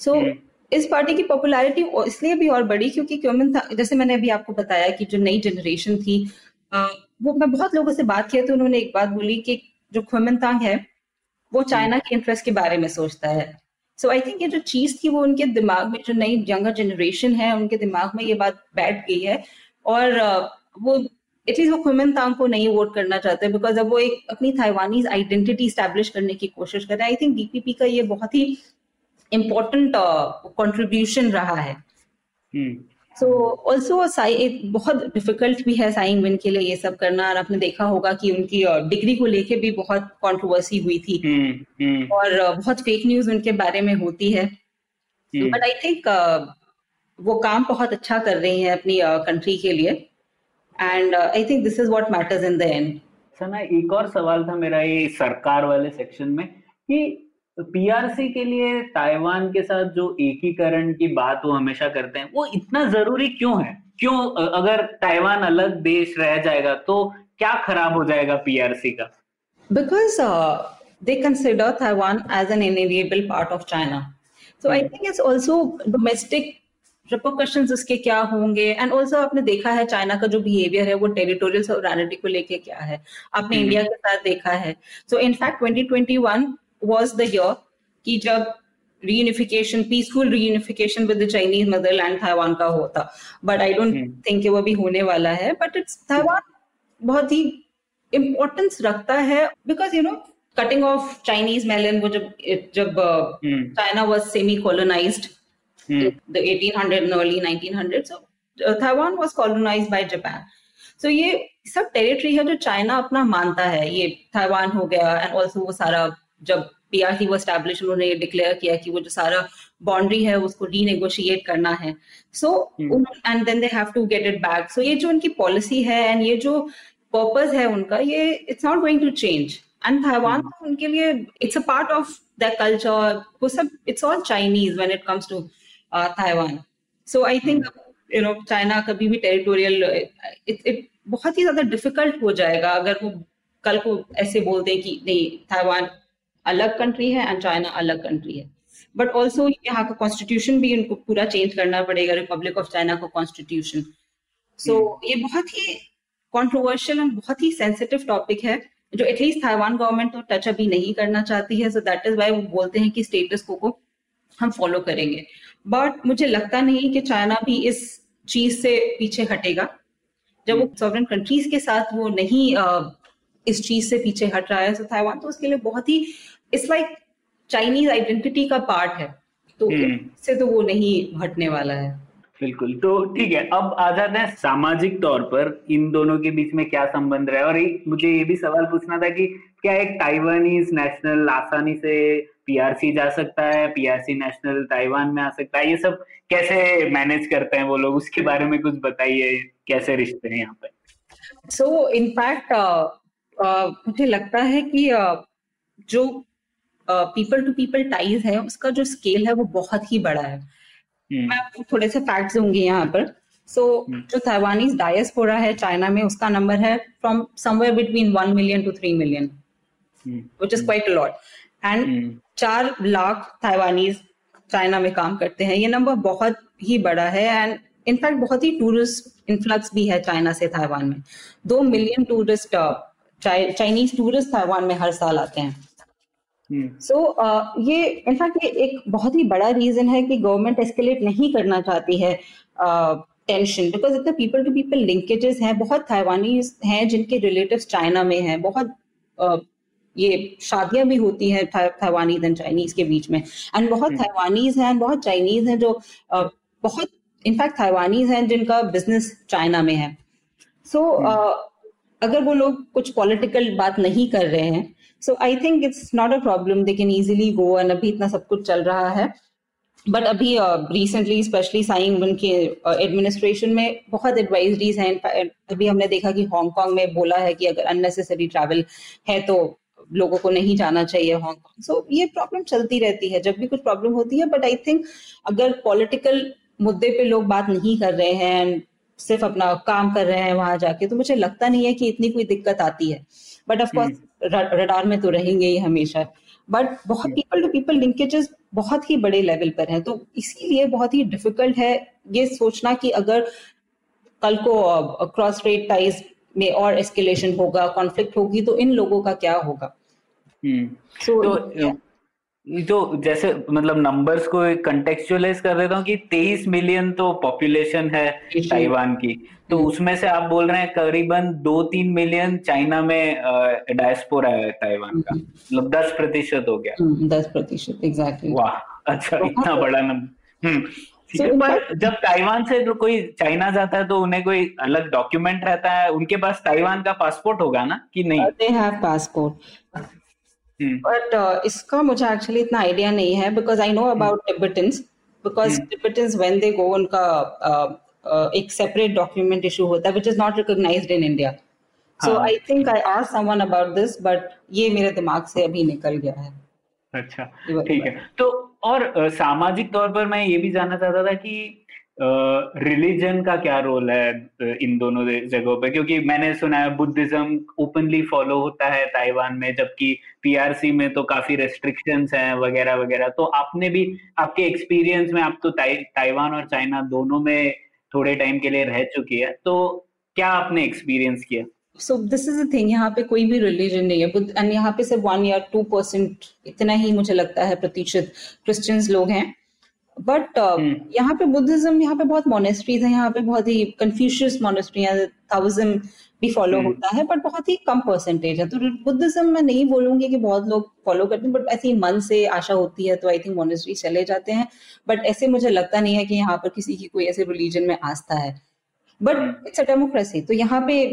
सो so, इस पार्टी की पॉपुलैरिटी इसलिए भी और बढ़ी क्योंकि क्योमिन था जैसे मैंने अभी आपको बताया कि जो नई जनरेशन थी वो मैं बहुत लोगों से बात किया तो उन्होंने एक बात बोली कि जो तांग है वो चाइना के इंटरेस्ट के बारे में सोचता है। सो आई थिंक ये जो चीज़ थी वो उनके दिमाग में जो नई यंगर जनरेशन है उनके दिमाग में ये बात बैठ गई है। और वो एटलीस्ट वो ख्विमन तांग को नहीं वोट करना चाहते बिकॉज़ अब वो एक अपनी थाईवानीज आइडेंटिटी स्टैब्लिश करने की कोशिश कर रहे हैं आई थिंक डीपीपी का ये बहुत ही इम्पोर्टेंट कंट्रीब्यूशन uh, रहा है। सो ऑल्सो बहुत डिफ़िकल्ट भी है साइंग विन के लिए ये सब करना और आपने देखा होगा कि उनकी डिग्री uh, को लेके भी बहुत कंट्रोवर्सी हुई थी। hmm, hmm. और uh, बहुत फेक न्यूज़ उनके बारे में होती है। बट आई थिंक वो काम बहुत अच्छा कर रही हैं अपनी कंट्री uh, के लिए। And I think this is what matters in the end सना एक और सवाल था मेरा ये सरकार वाले सेक्शन में कि पीआरसी के लिए ताइवान के साथ जो एकीकरण की बात वो हमेशा करते हैं वो इतना ज़रूरी क्यों है? क्यों अगर ताइवान अलग देश रह जाएगा तो क्या खराब हो जाएगा पीआरसी का? Because they consider Taiwan as an inevitable part of China so I think it's also domestic repercussion उसके क्या होंगे? एंड ऑल्सो आपने देखा है चाइना का जो बिहेवियर है वो टेरिटोरियल सोरेनिटी को लेके क्या है? आपने हम्म। इंडिया के साथ देखा है। So in fact twenty twenty one was the year की जब reunification peaceful reunification with Chinese motherland Taiwan का होता। बट आई डोंट थिंक वो अभी होने वाला है। बट इट्स थाइवान बहुत ही इम्पोर्टेंस रखता है because you know cutting of Chinese melon वो जब जब China was semi colonise hmm. the 1800 and early 1900s so uh, Taiwan was colonized by Japan. So ये सब टेरिटरी है जो चाइना अपना मानता है। ये ताइवान हो गया एंड ऑल्सो वो सारा जब पीआरसी वो स्टैब्लिश उन्होंने ये डिक्लेयर किया कि वो जो सारा बाउंड्री है उसको रीनेगोशिएट करना है। So and then they have to get it back so ये जो उनकी पॉलिसी है एंड ये जो पर्पज है उनका ये it's not going to change and Taiwan उनके लिए it's a part of the culture वो सब it's all Chinese when it comes to Taiwan so I think you know China कभी भी टेरिटोरियल इट बहुत ही ज़्यादा डिफ़िकल्ट हो जाएगा अगर वो कल को ऐसे बोल दें कि नहीं ताइवान अलग कंट्री है एंड चाइना अलग कंट्री है। बट ऑल्सो यहाँ का कॉन्स्टिट्यूशन भी उनको पूरा चेंज करना पड़ेगा रिपब्लिक ऑफ़ चाइना का कॉन्स्टिट्यूशन सो ये बहुत ही कॉन्ट्रोवर्शियल एंड बहुत ही सेंसिटिव टॉपिक है जो एटलीस्ट ताइवान गवर्नमेंट तो टच अभी नहीं करना चाहती है सो दैट इज़ वाई वो बोलते हैं कि स्टेटस को को हम फॉलो करेंगे। बट मुझे लगता नहीं कि चाइना भी इस चीज़ से पीछे हटेगा। जब वो सॉवरन कंट्रीज़ के साथ वो नहीं इस चीज़ से पीछे हट रहा है तो ताइवान तो उसके लिए बहुत ही इट्स लाइक चाइनीज़ आइडेंटिटी का पार्ट है। तो हम्म। से तो वो नहीं हटने वाला है। बिल्कुल तो ठीक है अब आ जाते हैं सामाजिक तौर पर इन दोनों के बीच में क्या संबंध रहा है? और एक मुझे ये भी सवाल पूछना था कि क्या एक ताइवानीज नेशनल आसानी से पीआरसी जा सकता है पीआरसी नेशनल ताइवान में आ सकता है। ये सब कैसे मैनेज करते हैं वो लोग? उसके बारे में कुछ बताइए कैसे रिश्ते हैं यहाँ पे? सो इनफैक्ट मुझे लगता है कि uh, जो पीपल टू पीपल टाइज है उसका जो स्केल है वो बहुत ही बड़ा है। hmm. मैं आपको थोड़े से फैक्ट्स दूँगी यहाँ पर। So so, hmm. जो ताइवानीज डायस्पोरा है चाइना में उसका नंबर है from somewhere between one million to three million which is quite lot and चार लाख ताइवानीज चाइना में काम करते हैं। ये नंबर बहुत ही बड़ा है एंड इनफैक्ट बहुत ही टूरिस्ट इन्फ्लक्स भी है चाइना से ताइवान में। दो million tourist Chinese tourist Taiwan में हर साल आते हैं। So hmm. so, uh, ये इनफैक्ट ये एक बहुत ही बड़ा रीजन है कि गवर्नमेंट एस्केलेट नहीं करना चाहती है टेंशन बिकॉज़ इतने पीपल टू पीपल लिंकेजेस हैं बहुत ताइवानीज हैं जिनके रिलेटिव्स चाइना में हैं बहुत uh, ये शादियाँ भी होती हैं ताइवानीज एंड चाइनीज़ के बीच में। एंड बहुत ताइवानीज hmm. हैं बहुत चाइनीज़ हैं जो बहुत इनफैक्ट ताइवानीज हैं जिनका बिज़नेस चाइना में है। सो so, uh, अगर वो लोग कुछ पॉलिटिकल बात नहीं कर रहे हैं so I think it's not a problem they can easily go and अभी इतना सब कुछ चल रहा है। बट अभी रिसेंटली स्पेशली साइंग उनके एडमिनिस्ट्रेशन uh, में बहुत एडवाइजरीज हैं। अभी हमने देखा कि हांगकांग में बोला है कि अगर अननेसेसरी ट्रैवल है तो लोगों को नहीं जाना चाहिए हांगकांग सो so, ये प्रॉब्लम चलती रहती है जब भी कुछ प्रॉब्लम होती है बट आई थिंक अगर पॉलिटिकल मुद्दे पे लोग बात नहीं कर रहे हैं सिर्फ़ अपना काम कर रहे हैं वहाँ जाके तो मुझे लगता नहीं है कि इतनी कोई दिक्कत आती है। बट ऑफकोर्स रडार में तो रहेंगे ही हमेशा। बट बहुत पीपल टू पीपल लिंकेजेस बहुत ही बड़े लेवल पर हैं तो इसीलिए बहुत ही डिफ़िकल्ट है ये सोचना कि अगर कल को क्रॉस रेट टाइज में और एस्केलेशन होगा कॉन्फ्लिक्ट होगी तो इन लोगों का क्या होगा? So, तो तो जैसे मतलब नंबर्स को कंटेक्चुअलाइज कर देता हूँ कि 23 मिलियन तो पॉपुलेशन है ताइवान की। तो हम्म। उसमें से आप बोल रहे हैं करीबन दो तीन मिलियन चाइना में डायस्पोरा है ताइवान का। हम्म। मतलब दस प्रतिशत हो गया। हम्म, दस प्रतिशत एग्जैक्टली वाह अच्छा इतना बड़ा नंबर so, पर जब ताइवान से तो कोई चाइना जाता है तो उन्हें कोई अलग डॉक्यूमेंट रहता है। उनके पास ताइवान का पासपोर्ट होगा ना कि नहीं? दे हैव पासपोर्ट बट इसका मुझे एक्चुअली इतना आइडिया नहीं है because I know about Tibetans because Tibetans when they go उनका एक सेपरेट डॉक्यूमेंट इशू होता है which is not recognised in India so I think I ask someone about this but ये मेरे दिमाग से अभी निकल गया है अच्छा ठीक है तो और सामाजिक तौर पर मैं ये भी जानना चाहता था कि रिलीजन का क्या रोल है इन दोनों जगहों पे क्योंकि मैंने सुना है बुद्धिज्म ओपनली फॉलो होता है ताइवान में जबकि पीआरसी में तो काफ़ी रेस्ट्रिक्शंस हैं वगैरह वगैरह। तो आपने भी आपके एक्सपीरियंस में आप तो ताइवान और चाइना दोनों में थोड़े टाइम के लिए रह चुकी है। तो क्या आपने एक्सपीरियंस किया? सो दिस इज़ थिंग यहाँ पे कोई भी रिलीजन नहीं है। एंड यहाँ पे सिर्फ़ वन या टू परसेंट इतना ही मुझे लगता है प्रतिशत क्रिश्चियंस लोग हैं। But uh, hmm. यहाँ पे बुद्धिज्म यहाँ पे बहुत मोनेस्ट्रीज है यहाँ पे बहुत ही कंफ्यूशियस मोनेस्ट्री थाउज़ेंड भी फॉलो hmm. होता है बट बहुत ही कम परसेंटेज है। तो बुद्धिज्म मैं नहीं बोलूँगी कि बहुत लोग फॉलो करते हैं बट ऐसे मन से आशा होती है तो आई थिंक मोनेस्ट्री चले जाते हैं। बट ऐसे मुझे लगता नहीं है कि यहाँ पर किसी की कोई ऐसे रिलीजन में आस्था है। बट इट्स अ डेमोक्रेसी तो यहाँ पे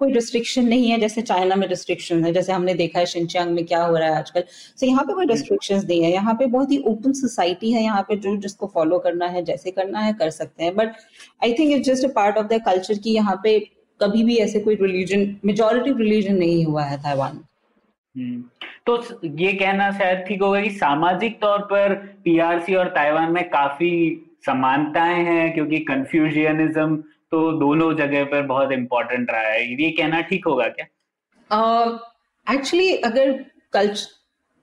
कोई रिस्ट्रिक्शन नहीं है जैसे चाइना में रिस्ट्रिक्शन है जैसे हमने देखा है शिनचांग में क्या हो रहा है आजकल। सो so, यहाँ पे कोई रिस्ट्रिक्शन नहीं है। यहाँ पे बहुत ही ओपन सोसाइटी है यहाँ पे जो जिसको फॉलो करना है जैसे करना है कर सकते हैं। But I think it's just a part of the culture की यहाँ पे कभी भी ऐसे कोई रिलीजन मेजोरिटी रिलीजन नहीं हुआ है ताइवान हम्म, तो ये कहना शायद ठीक होगा कि सामाजिक तौर पर पीआरसी और ताइवान में काफ़ी समानताएँ हैं क्योंकि कंफ्यूजियनिज्म तो दोनों जगह पर बहुत इंपॉर्टेंट रहा है। ये कहना ठीक होगा क्या? एक्चुअली uh, अगर कल्चर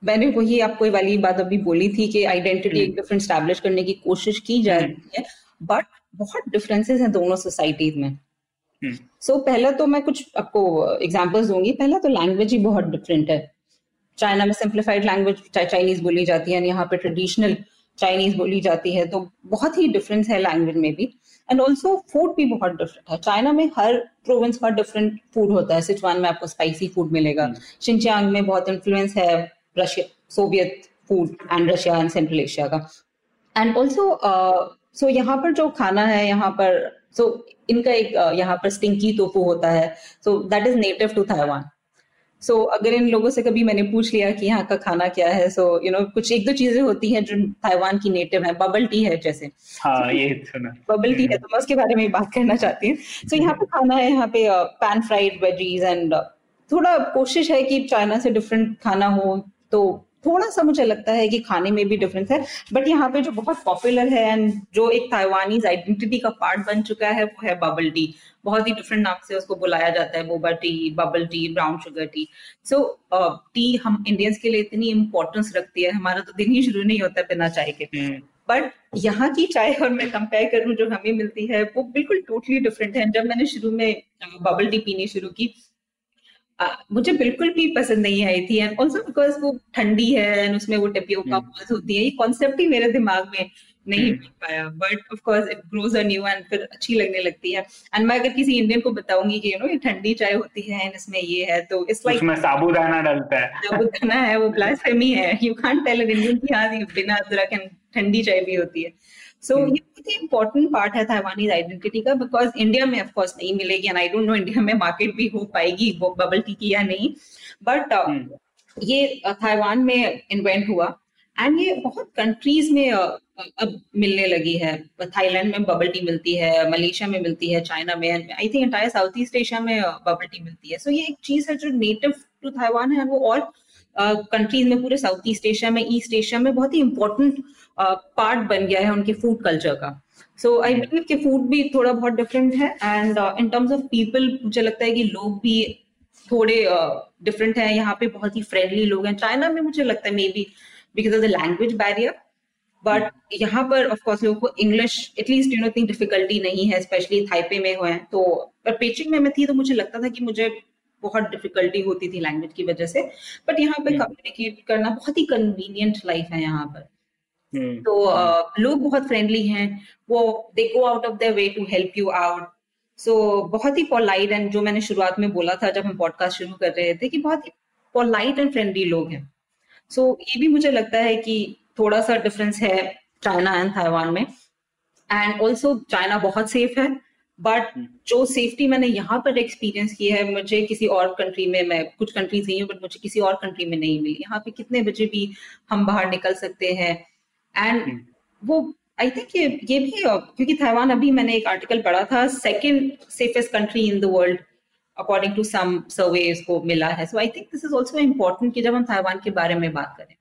मैंने वही आपको वाली बात अभी बोली थी कि आइडेंटिटी एक डिफरेंट स्टैब्लिश करने की कोशिश की जा रही है बट बहुत डिफरेंसेस हैं दोनों सोसाइटीज में। So hmm. so, पहला तो मैं कुछ आपको एग्जांपल्स दूँगी। पहला तो लैंग्वेज ही बहुत डिफरेंट है। चाइना में सिंप्लीफाइड लैंग्वेज चाइनीज़ बोली जाती है यहाँ पे ट्रेडिशनल चाइनीज़ बोली जाती है तो बहुत ही डिफरेंस है लैंग्वेज में भी। एंड ऑल्सो फ़ूड भी बहुत डिफरेंट है। चाइना में हर प्रोविंस का डिफरेंट फ़ूड होता है। सिचवान में आपको स्पाइसी फ़ूड मिलेगा। शिनचांग hmm. में बहुत इन्फ्लुएंस है Russia Soviet food and Russia and central Asia का। एंड ऑल्सो सो यहाँ पर जो खाना है यहाँ पर सो so, इनका एक यहाँ पर स्टिंकी तोफू होता है। So that is native to Taiwan so so, अगर इन लोगों से कभी मैंने पूछ लिया कि यहाँ का खाना क्या है सो यू नो कुछ एक दो चीज़ें होती हैं जो ताइवान की नेटिव है। बबल टी है जैसे। हाँ, so, ये सुना बबल टी है तो मैं उसके बारे में बात करना चाहती हूँ। सो so, यहाँ पे खाना है यहाँ पे पैन फ्राइड वेजीज एंड थोड़ा कोशिश है कि चाइना से डिफरेंट खाना हो तो थोड़ा सा मुझे लगता है कि खाने में भी डिफरेंस है बट यहाँ पे जो बहुत पॉपुलर है एंड जो एक ताइवानीज आइडेंटिटी का पार्ट बन चुका है वो है बबल टी बहुत ही डिफरेंट नाम से उसको बुलाया जाता है boba tea bubble tea brown sugar tea so tea हम इंडियंस के लिए इतनी इंपॉर्टेंस रखती है हमारा तो दिन ही शुरू नहीं होता बिना चाय के. बट हम्म। यहाँ की चाय और मैं कंपेयर करूँ जो हमें मिलती है वो बिल्कुल टोटली डिफरेंट है. जब मैंने शुरू में बबल टी पीनी शुरू की मुझे बिल्कुल भी पसंद नहीं आई थी। एंड ऑल्सो बिकॉज़ वो ठंडी है एंड उसमें वो टेपियोका बॉल्स हम्म। होती है ये कॉन्सेप्ट ही मेरे दिमाग में नहीं हम्म। पाया। But of course it grows a new and फिर अच्छी लगने लगती है। एंड मैं अगर किसी इंडियन को बताऊँगी कि यू नो ये ठंडी चाय होती है एंड इसमें ये है तो इट्स लाइक उसमें साबूदाना डलता है। साबूदाना है वो ब्लास्फेमी है। You can't tell an Indian कि हाँ बिना अदरक एंड ठंडी चाय भी होती है। So so, hmm. ये बहुत ही इंपॉर्टेंट पार्ट है ताइवानीज आइडेंटिटी का बिकॉज़ इंडिया में ऑफकोर्स नहीं मिलेगी and I don't know India में मार्केट भी हो पाएगी वो बबल टी की या नहीं बट uh, hmm. ये ताइवान uh, में इन्वेंट हुआ एंड ये बहुत कंट्रीज़ में uh, अब मिलने लगी है थाईलैंड में बबल टी मिलती है मलेशिया में मिलती है चाइना में I think entire south east Asia में बबल टी मिलती है सो so, ये एक चीज़ है जो नेटिव टू ताइवान है वो और कंट्रीज़ में पूरे साउथ ईस्ट एशिया में ईस्ट एशिया में बहुत ही इंपॉर्टेंट पार्ट बन गया है उनके फ़ूड कल्चर का। सो आई बिलीव कि फ़ूड भी थोड़ा बहुत डिफरेंट है and in terms of people मुझे लगता है कि लोग भी थोड़े डिफरेंट uh, हैं। यहाँ पे बहुत ही फ्रेंडली लोग हैं। चाइना में मुझे लगता है maybe because of the language barrier but यहाँ पर ऑफकोर्स लोगों को English at least you know इतनी डिफिकल्टी नहीं है स्पेशली थाइपे में हुए हैं। तो पर पेचिंग में मैं थी तो मुझे लगता था कि मुझे बहुत डिफिकल्टी होती थी लैंग्वेज की वजह से। बट यहाँ पे कम्युनिकेट hmm. करना बहुत ही कन्वीनियंट लाइफ है यहाँ पर. तो uh, लोग बहुत फ्रेंडली हैं। वो they go out of their way to help you out so बहुत ही पोलाइट एंड जो मैंने शुरुआत में बोला था जब हम पॉडकास्ट शुरू कर रहे थे कि बहुत ही पोलाइट एंड फ्रेंडली लोग हैं। सो so, ये भी मुझे लगता है कि थोड़ा सा डिफरेंस है चाइना एंड ताइवान में। एंड ऑल्सो चाइना बहुत सेफ़ है। But hmm. जो सेफ्टी मैंने यहाँ पर एक्सपीरियंस की है मुझे किसी और कंट्री में मैं कुछ कंट्रीज़ नहीं हूँ बट मुझे किसी और कंट्री में नहीं मिली। यहाँ पे कितने बजे भी हम बाहर निकल सकते हैं। And hmm. वो आई थिंक ये ये भी क्योंकि ताइवान अभी मैंने एक आर्टिकल पढ़ा था second safest country in the world according to some survey को मिला है. So I think this is also important कि जब हम ताइवान के बारे में बात करें.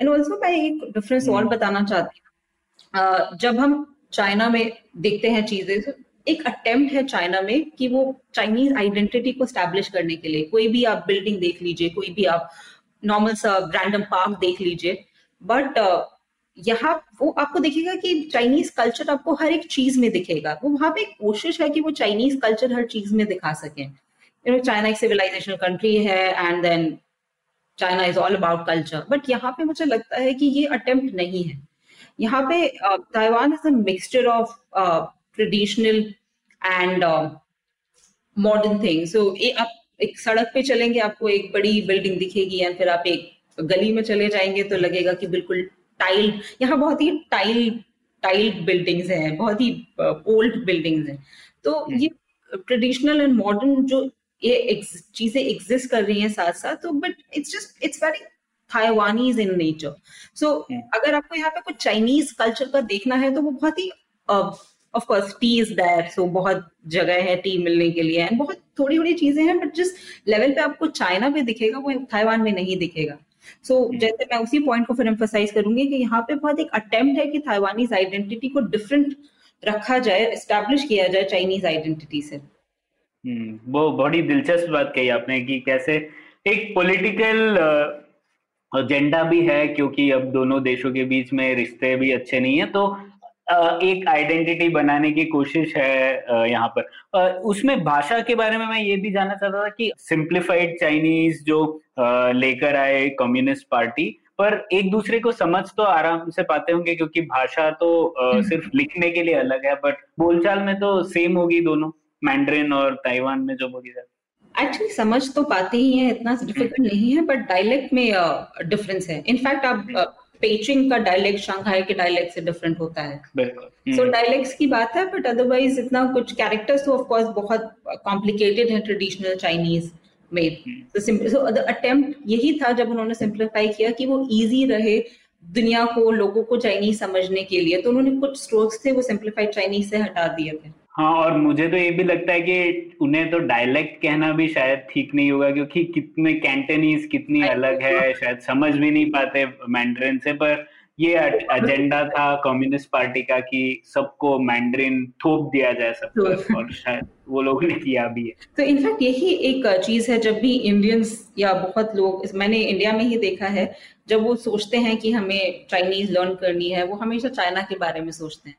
एंड ऑल्सो मैं एक डिफरेंस और hmm. बताना चाहती हूँ. जब हम चाइना में देखते हैं चीज़ें तो एक अटेम्प्ट है चाइना में कि वो चाइनीज़ आइडेंटिटी को स्टैब्लिश करने के लिए. कोई भी आप बिल्डिंग देख लीजिए कोई भी आप नॉर्मल सा रैंडम पार्क देख लीजिए. बट uh, यहाँ वो आपको दिखेगा कि चाइनीज़ कल्चर आपको हर एक चीज़ में दिखेगा। वो वहाँ पे कोशिश है कि वो चाइनीज़ कल्चर हर चीज़ में दिखा सके। यू नो चाइना एक सिविलाइजेशन कंट्री है and then China is all about culture but यहाँ पे मुझे लगता है कि ये अटेम्प्ट नहीं है। यहाँ पे Taiwan is a mixture of traditional and modern thing so आप एक सड़क पे चलेंगे, आपको एक बड़ी बिल्डिंग दिखेगी या फिर आप एक गली में चले जाएँगे तो लगेगा कि बिल्कुल टाइल यहाँ बहुत ही टाइल टाइल बिल्डिंग्स हैं बहुत ही ओल्ड बिल्डिंग्स हैं। तो हम्म। ये ट्रेडिशनल एंड मॉडर्न जो ये चीज़ें एग्जिस्ट कर रही हैं साथ साथ तो but it's just it's very Taiwanese in nature so अगर आपको यहाँ पे कुछ चाइनीज़ कल्चर का देखना है तो वो बहुत ही of course tea is there so बहुत जगह है टी मिलने के लिए। एंड बहुत थोड़ी थोड़ी चीज़ें हैं बट जिस लेवल पे आपको चाइना पे दिखेगा वो ताइवान में नहीं दिखेगा। सो so, hmm. जैसे मैं उसी पॉइंट को फिर एम्फोसाइज करूँगी कि यहाँ पे बहुत एक अटेम्प्ट है कि ताइवानीज आइडेंटिटी को डिफरेंट रखा जाए एस्टेब्लिश किया जाए चाइनीज़ आइडेंटिटी से hmm, वो बड़ी दिलचस्प बात कही आपने कि कैसे एक पॉलिटिकल एजेंडा भी है क्योंकि अब दोनों देशों के बीच में रिश्ते भी अच्छे नहीं है तो एक आइडेंटिटी बनाने की कोशिश है यहाँ पर। उसमें भाषा के बारे में मैं ये भी जानना चाहता था कि सिंप्लीफाइड चाइनीज़ जो लेकर आए कम्युनिस्ट पार्टी पर एक दूसरे को समझ तो आराम से पाते होंगे क्योंकि भाषा तो हम्म। सिर्फ़ लिखने के लिए अलग है बट बोलचाल में तो सेम होगी दोनों मैंड्रिन और ताइवान में जो बोली जाती एक्चुअली समझ तो पाते ही है इतना डिफ़िकल्ट नहीं है बट डायलेक्ट में डिफरेंस है। इनफैक्ट आप पेचिंग का डायलेक्ट शंघाई के डायलेक्ट से डिफरेंट होता है। So dialects hmm. की बात है बट अदरवाइज़ इतना कुछ कैरेक्टर्स तो ऑफकोर्स बहुत कॉम्प्लिकेटेड है ट्रेडिशनल चाइनीज़ में। सो अटेम्प्ट यही था जब उन्होंने सिंप्लीफाई किया कि वो इजी रहे दुनिया को लोगों को चाइनीज़ समझने के लिए। तो उन्होंने कुछ स्ट्रोक्स थे वो सिंप्लीफाइड चाइनीज़ से हटा दिए थे हाँ और मुझे तो ये भी लगता है कि उन्हें तो डायलेक्ट कहना भी शायद ठीक नहीं होगा क्योंकि कितने कैंटनीज कितनी अलग है शायद समझ भी नहीं पाते मैंड्रिन से पर ये एजेंडा था कम्युनिस्ट पार्टी का कि सबको मैंड्रिन थोप दिया जाए सब और शायद वो लोगों ने किया भी है। तो इनफैक्ट यही एक चीज़ है जब भी इंडियंस या बहुत लोग मैंने इंडिया में ही देखा है जब वो सोचते हैं कि हमें चाइनीज़ लर्न करनी है वो हमेशा चाइना के बारे में सोचते हैं।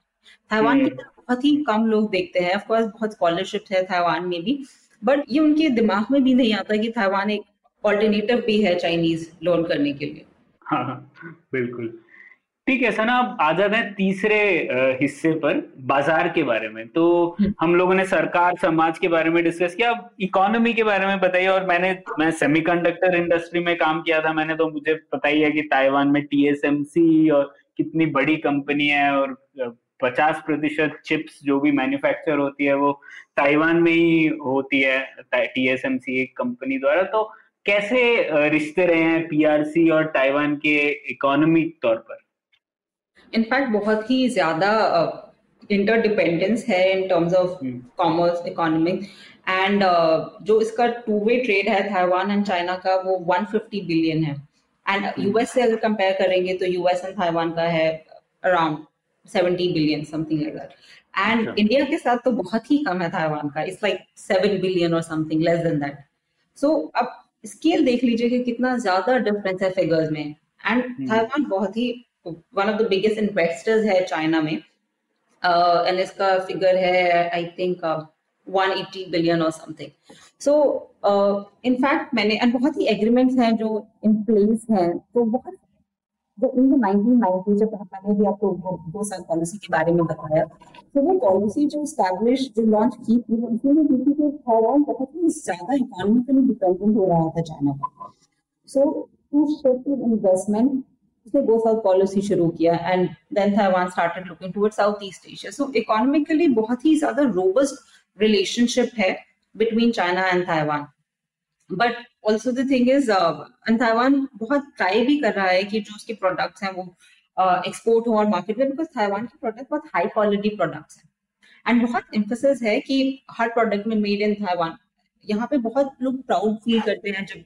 ताइवान की हम्म। बहुत ही कम लोग देखते हैं। ऑफकोर्स बहुत स्कॉलरशिप है ताइवान में भी बट ये उनके दिमाग में भी नहीं आता कि ताइवान एक ऑल्टरनेटिव भी है चाइनीज़ लर्न करने के लिए। हाँ, हाँ बिल्कुल। ठीक है सना अब आ जाते हैं तीसरे हिस्से पर बाज़ार के बारे में। तो हम्म। हम लोगों ने सरकार समाज के बारे में डिस्कस किया। अब इकोनॉमी के बारे में बताइए और मैंने मैं सेमीकंडक्टर इंडस्ट्री में काम किया था मैंने तो मुझे पता ही है कि ताइवान में टीएसएमसी और कितनी बड़ी कंपनी है और पचास प्रतिशत चिप्स जो भी मैन्युफैक्चर होती है वो ताइवान में ही होती है टीएसएमसी एक कंपनी द्वारा। तो कैसे रिश्ते रहे हैं पीआरसी और ताइवान के इकोनॉमिक तौर पर? इनफैक्ट बहुत ही ज़्यादा इंटरडिपेंडेंस है in terms of commerce economic and जो इसका टू वे ट्रेड है ताइवान एंड चाइना का वो 150 बिलियन है। And US hmm. से अगर कंपेयर करेंगे तो यूएस एंड ताइवान का है around 70 billion something like that and India के साथ तो बहुत ही कम है ताइवान का। इट्स लाइक सेवन बिलियन और something less than that so अब स्केल देख लीजिए कि कितना ज़्यादा डिफरेंस है फिगर्स में। And Taiwan hmm. बहुत ही one of the biggest investors है चाइना में। एंड uh, इसका फिगर है आई थिंक 180 बिलियन और समथिंग सो इन फैक्ट मैंने एंड बहुत ही एग्रीमेंट्स हैं जो इन प्लेस हैं तो बहुत इन द 1990 जब मैंने भी आपको दो साल पॉलिसी के बारे में बताया। तो वो पॉलिसी जो स्टैब्लिश जो लॉन्च की थी उसमें भी देखी कि ताइवान बहुत ही ज़्यादा इकोनॉमिकली डिपेंडेंट हो रहा था चाइना पर। सो टू शिफ्ट इन्वेस्टमेंट उसने दो साल पॉलिसी शुरू किया and then Taiwan started looking toward south east Asia so economically बहुत ही ज़्यादा रोबस्ट रिलेशनशिप है between China and Taiwan but also the thing is Taiwan बहुत ट्राई भी कर रहा है कि जो उसके प्रोडक्ट्स हैं वो एक्सपोर्ट uh, हो और मार्केट में बिकॉज़ ताइवान के प्रोडक्ट बहुत हाई क्वालिटी प्रोडक्ट्स हैं। एंड बहुत इम्फोसिस है कि हर प्रोडक्ट में मेड इन ताइवान यहाँ पे बहुत लोग प्राउड फील करते हैं जब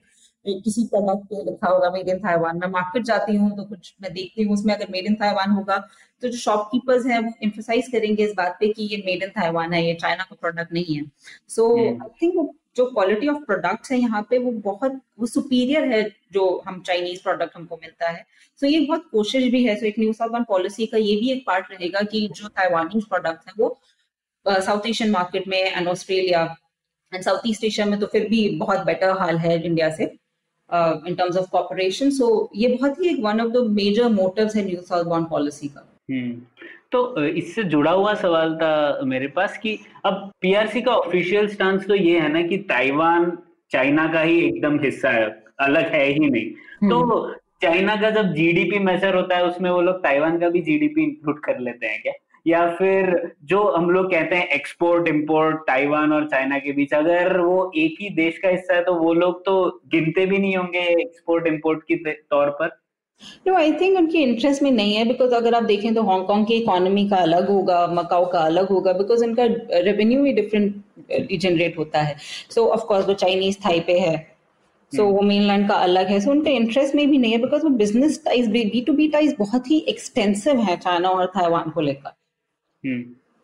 किसी प्रोडक्ट पे लिखा होगा मेड इन ताइवान मैं मार्केट जाती हूँ तो कुछ मैं देखती हूँ उसमें अगर मेड इन ताइवान होगा तो जो शॉपकीपर्स हैं वो इम्फोसाइज करेंगे इस बात पे कि ये मेड इन ताइवान है ये चाइना का प्रोडक्ट नहीं है। सो आई थिंक जो क्वालिटी ऑफ़ प्रोडक्ट्स है यहाँ पे वो बहुत वो सुपीरियर है जो हम चाइनीज़ प्रोडक्ट हमको मिलता है। सो so ये बहुत कोशिश भी है। सो so एक न्यू साउथ पॉलिसी का ये भी एक पार्ट रहेगा कि जो ताइवानी प्रोडक्ट है वो साउथ एशियन मार्केट में and Australia and south east Asia में तो फिर भी बहुत बेटर हाल है इंडिया से in terms of cooperation so ये बहुत ही एक one of the major motives है न्यू साउथ बॉन्ड पॉलिसी का। हम्म, तो इससे जुड़ा हुआ सवाल था मेरे पास कि अब पीआरसी का ऑफिशियल स्टांस तो ये है ना कि ताइवान चाइना का ही एकदम हिस्सा है अलग है ही नहीं। हम्म। तो चाइना का जब जीडीपी मेजर होता है उसमें वो लोग ताइवान का भी जीडीपी इंक्लूड कर लेते हैं क्या? या फिर जो हम लोग कहते हैं एक्सपोर्ट इंपोर्ट ताइवान और चाइना के बीच अगर वो एक ही देश का हिस्सा है तो वो लोग तो गिनते भी नहीं होंगे एक्सपोर्ट इंपोर्ट के तौर पर। नो आई थिंक उनके इंटरेस्ट में नहीं है बिकॉज़ अगर आप देखें तो हांगकांग की इकोनॉमी का अलग होगा मकाओ का अलग होगा बिकॉज़ उनका रेवेन्यू ही डिफरेंट जनरेट होता है। सो ऑफ़ कोर्स वो चाइनीज़ थाई पे है। सो so, वो मेनलैंड का अलग है। सो so, उनका इंटरेस्ट में भी नहीं है बिकॉज़ वो business ties B to B ties बहुत ही एक्सटेंसिव है चाइना और ताइवान को लेकर।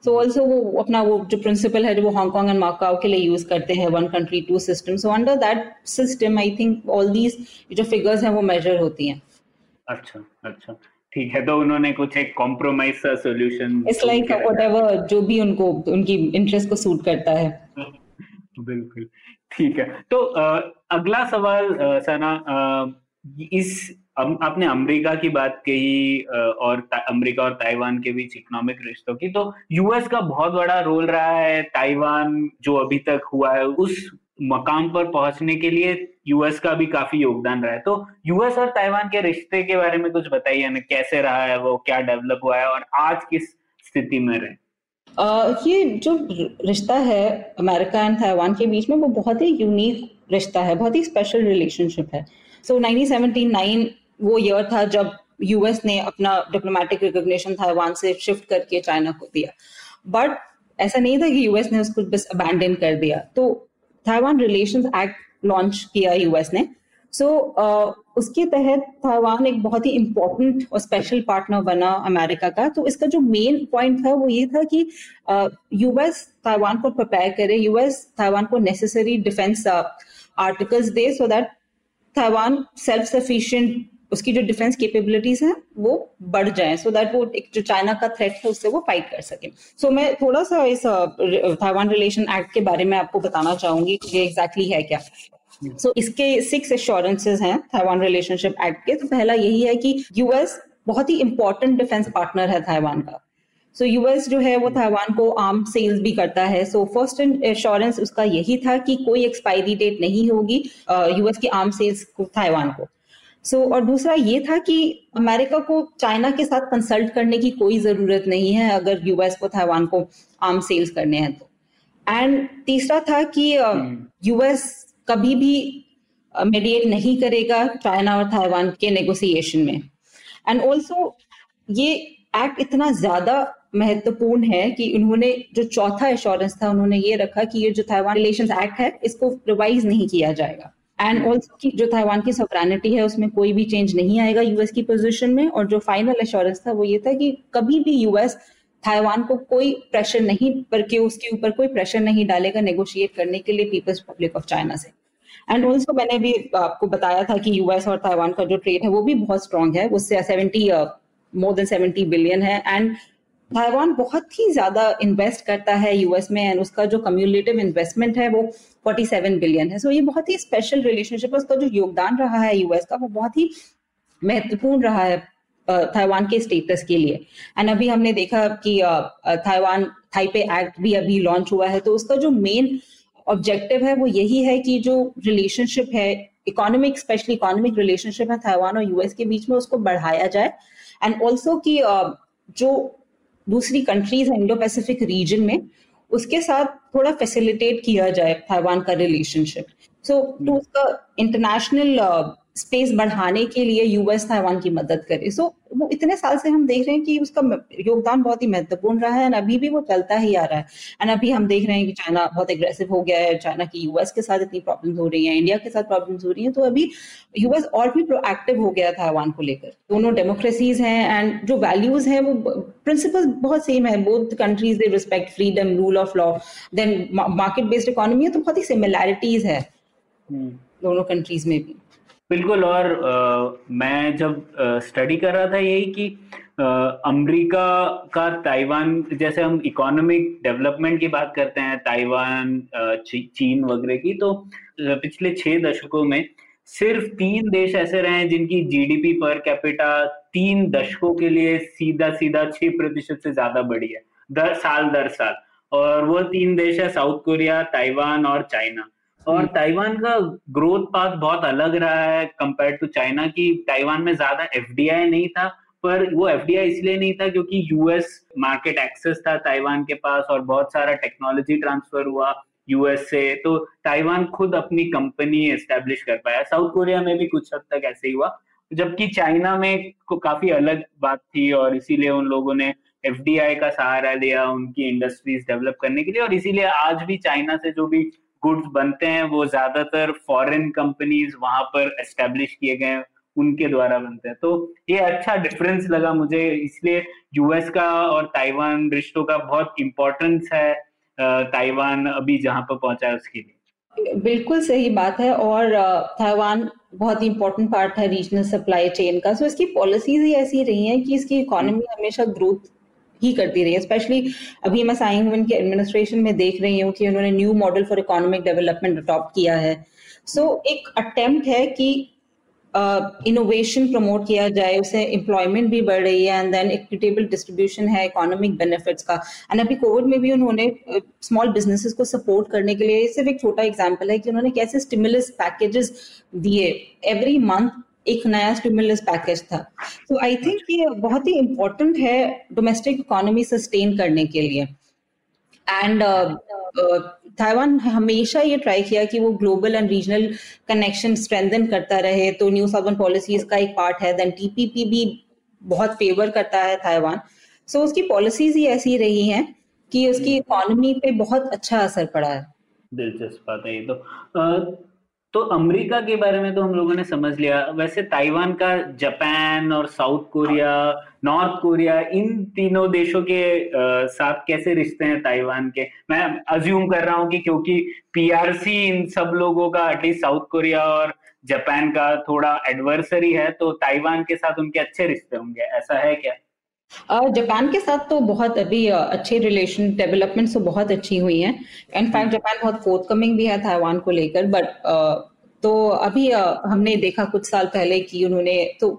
सो ऑल्सो वो अपना वो जो प्रिंसिपल है जो वो हांगकांग एंड माकाओ के लिए यूज़ करते हैं one country two system so under that system I think all these जो फिगर्स हैं वो मेजर होती हैं। अच्छा अच्छा। ठीक है तो उन्होंने कुछ एक कॉम्प्रोमाइज सा सॉल्यूशन इट्स लाइक व्हाटएवर जो भी उनको उनकी इंटरेस्ट को सूट करता है। बिल्कुल ठीक है। तो आ, अगला सवाल सना इस आपने अमेरिका की बात कही और अमेरिका और ताइवान के बीच इकोनॉमिक रिश्तों की। तो यूएस का बहुत बड़ा रोल रहा है ताइवान जो अभी तक हुआ है उस मकाम पर पहुँचने के लिए यूएस का भी काफ़ी योगदान रहा है। तो यूएस और ताइवान के रिश्ते के बारे में कुछ बताइए ना कैसे रहा है वो क्या डेवलप हुआ है और आज किस स्थिति में रहे? Uh, ये जो रिश्ता है अमेरिका एंड ताइवान के बीच में वो बहुत ही यूनिक रिश्ता है बहुत ही स्पेशल रिलेशनशिप है। सो so, 1979 वो ईयर था जब यूएस ने अपना डिप्लोमेटिक रिकोगशन ताइवान से शिफ्ट करके चाइना को दिया। बट ऐसा नहीं था कि यूएस ने उसको बस अबैंडन कर दिया। तो ताइवान रिलेशंस एक्ट लॉन्च किया यूएस ने। सो so, uh, उसके तहत ताइवान एक बहुत ही इम्पोर्टेंट और स्पेशल पार्टनर बना अमेरिका का। तो इसका जो मेन पॉइंट था वो ये था कि यूएस uh, ताइवान को प्रिपेयर करे यूएस ताइवान को necessary defence articles they so that Taiwan self sufficient उसकी जो डिफेंस कैपेबिलिटीज हैं वो बढ़ जाए सो दैट वो एक जो चाइना का थ्रेट है उससे वो फाइट कर सके। सो so, मैं थोड़ा सा इस ताइवान रिलेशन एक्ट के बारे में आपको बताना चाहूँगी कि ये एग्जैक्टली है क्या। सो so, इसके सिक्स एश्योरेंसेज हैं ताइवान रिलेशनशिप एक्ट के। तो पहला यही है कि यूएस बहुत ही इंपॉर्टेंट डिफेंस पार्टनर है ताइवान का। सो so, यूएस जो है वो ताइवान को आर्म सेल्स भी करता है। सो फ़र्स्ट एश्योरेंस उसका यही था कि कोई एक्सपायरी डेट नहीं होगी यूएस की आर्म सेल्स को ताइवान को। सो so, और दूसरा ये था कि अमेरिका को चाइना के साथ कंसल्ट करने की कोई ज़रूरत नहीं है अगर यूएस को ताइवान को आर्म सेल्स करने हैं तो। एंड तीसरा था कि यूएस हम्म। कभी भी मेडिएट नहीं करेगा चाइना और ताइवान के नेगोशिएशन में। एंड ऑल्सो ये एक्ट इतना ज़्यादा महत्वपूर्ण है कि उन्होंने जो चौथा एश्योरेंस था उन्होंने ये रखा कि ये जो ताइवान रिलेशन एक्ट है इसको रिवाइज नहीं किया जाएगा। एंड ऑल्सो की जो ताइवान की सॉवरेनिटी है उसमें कोई भी चेंज नहीं आएगा यूएस की पोजीशन में। और जो फाइनल एश्योरेंस था वो ये था कि कभी भी यूएस ताइवान को कोई प्रेशर नहीं करके उसके ऊपर कोई प्रेशर नहीं डालेगा नेगोशिएट करने के लिए पीपल्स रिपब्लिक ऑफ़ चाइना से। एंड ऑल्सो मैंने भी आपको बताया था कि यूएस और ताइवान का जो ट्रेड है वो भी बहुत स्ट्रांग है। उससे seventy more than seventy billion है। एंड ताइवान बहुत ही ज़्यादा इन्वेस्ट करता है यूएस में एंड उसका जो कम्युलेटिव इन्वेस्टमेंट है वो 47 बिलियन है। सो so ये बहुत ही स्पेशल रिलेशनशिप है। उसका जो योगदान रहा है यूएस का वो बहुत ही महत्वपूर्ण रहा है ताइवान के स्टेटस के लिए। एंड अभी हमने देखा कि ताइवान थाइपे एक्ट भी अभी लॉन्च हुआ है। तो उसका जो मेन ऑब्जेक्टिव है वो यही है कि जो रिलेशनशिप है इकोनॉमिक स्पेशली इकोनॉमिक रिलेशनशिप है ताइवान और यूएस के बीच में उसको बढ़ाया जाए। एंड ऑल्सो कि जो दूसरी कंट्रीज़ है इंडो पैसिफिक रीजन में उसके साथ थोड़ा फैसिलिटेट किया जाए ताइवान का रिलेशनशिप सो तो उसका इंटरनेशनल स्पेस बढ़ाने के लिए यूएस ताइवान की मदद करे। सो so, वो इतने साल से हम देख रहे हैं कि उसका योगदान बहुत ही महत्वपूर्ण रहा है अभी भी वो चलता ही आ रहा है। एंड अभी हम देख रहे हैं कि चाइना बहुत एग्रेसिव हो गया है चाइना की यूएस के साथ इतनी प्रॉब्लम्स हो रही हैं इंडिया के साथ प्रॉब्लम्स हो रही है तो अभी यूएस और भी प्रोएक्टिव हो गया ताइवान को लेकर। दोनों डेमोक्रेसीज हैं एंड जो वैल्यूज़ हैं वो प्रिंसिपल बहुत सेम है। Both countries they respect freedom rule of law then market based economy है तो बहुत ही सिमिलैरिटीज है। हम्म। दोनों कंट्रीज़ में भी। बिल्कुल और आ, मैं जब स्टडी कर रहा था यही कि अमेरिका का ताइवान जैसे हम इकोनॉमिक डेवलपमेंट की बात करते हैं ताइवान ची, चीन वगैरह की तो पिछले छह दशकों में सिर्फ़ तीन देश ऐसे रहे हैं जिनकी जीडीपी पर कैपिटा तीन दशकों के लिए सीधा सीधा छह प्रतिशत से ज़्यादा बढ़ी है दर साल दर साल और वो तीन देश है साउथ कोरिया ताइवान और चाइना। और हम्म। ताइवान का ग्रोथ पाथ बहुत अलग रहा है कंपेयर टू चाइना की। ताइवान में ज़्यादा एफडीआई नहीं था पर वो एफडीआई इसलिए नहीं था क्योंकि यूएस मार्केट एक्सेस था ताइवान के पास और बहुत सारा टेक्नोलॉजी ट्रांसफ़र हुआ यूएस से। तो ताइवान खुद अपनी कंपनी एस्टेब्लिश कर पाया। साउथ कोरिया में भी कुछ हद तक ऐसे ही हुआ जबकि चाइना में को काफ़ी अलग बात थी और इसीलिए उन लोगों ने एफडीआई का सहारा लिया उनकी इंडस्ट्रीज़ डेवलप करने के लिए। और इसीलिए आज भी चाइना से जो भी गुड्स बनते हैं, वो ज़्यादातर फॉरेन कंपनीज़ वहाँ पर एस्टेब्लिश किए गए उनके द्वारा बनते हैं। तो ये अच्छा डिफरेंस लगा मुझे, इसलिए यूएस का और ताइवान रिश्तों का बहुत इम्पोर्टेंस है ताइवान अभी जहाँ पर पहुँचा है उसके लिए। बिल्कुल सही बात है और ताइवान बहुत इंपॉर्टेंट पार्ट है रीजनल सप्लाई चेन का। सो इसकी पॉलिसीज़ ही ऐसी रही हैं कि इसकी इकोनॉमी हमेशा ग्रोथ ही करती रही है। स्पेशली अभी मैं साइंग के एडमिनिस्ट्रेशन में देख रही हूँ कि उन्होंने new model for economic development adopt किया है। सो so, एक अटेम्प्ट है कि इनोवेशन uh, प्रमोट किया जाए उसे एम्प्लॉयमेंट भी बढ़ रही है एंड देन इक्विटेबल डिस्ट्रीब्यूशन है इकोनॉमिक बेनिफिट्स का। एंड अभी कोविड में भी उन्होंने स्मॉल uh, बिजनेसेस को सपोर्ट करने के लिए सिर्फ़ एक छोटा एग्जांपल है कि उन्होंने कैसे स्टिमुलस पैकेजेस दिए एवरी मंथ एक नया स्टिमुलस पैकेज था। तो आई थिंक ये बहुत ही इम्पोर्टेंट है डोमेस्टिक इकोनॉमी सस्टेन करने के लिए। एंड ताइवान uh, uh, हमेशा ये ट्राई किया कि वो global and regional connection strengthen करता रहे। तो न्यू साउदर्न पॉलिसीज़ का एक पार्ट है देन टीपीपी भी बहुत फेवर करता है ताइवान सो so, उसकी पॉलिसीज़ ही ऐसी रही हैं कि उसकी इकोनॉमी पे बहुत अच्छा असर पड़ा है। दिलचस्प बात है ये तो। तो अमेरिका के बारे में तो हम लोगों ने समझ लिया। वैसे ताइवान का जापान और साउथ कोरिया, नॉर्थ कोरिया, इन तीनों देशों के साथ कैसे रिश्ते हैं ताइवान के? मैं अज्यूम कर रहा हूँ कि क्योंकि पीआरसी इन सब लोगों का एटलीस्ट साउथ कोरिया और जापान का थोड़ा एडवर्सरी है तो ताइवान के साथ उनके अच्छे रिश्ते होंगे। ऐसा है क्या? जापान के साथ तो बहुत अभी अच्छे रिलेशन डेवलपमेंट तो बहुत अच्छी हुई हैं। इनफैक्ट जापान बहुत फोर्थ कमिंग भी है ताइवान को लेकर बट तो अभी हमने देखा कुछ साल पहले कि उन्होंने तो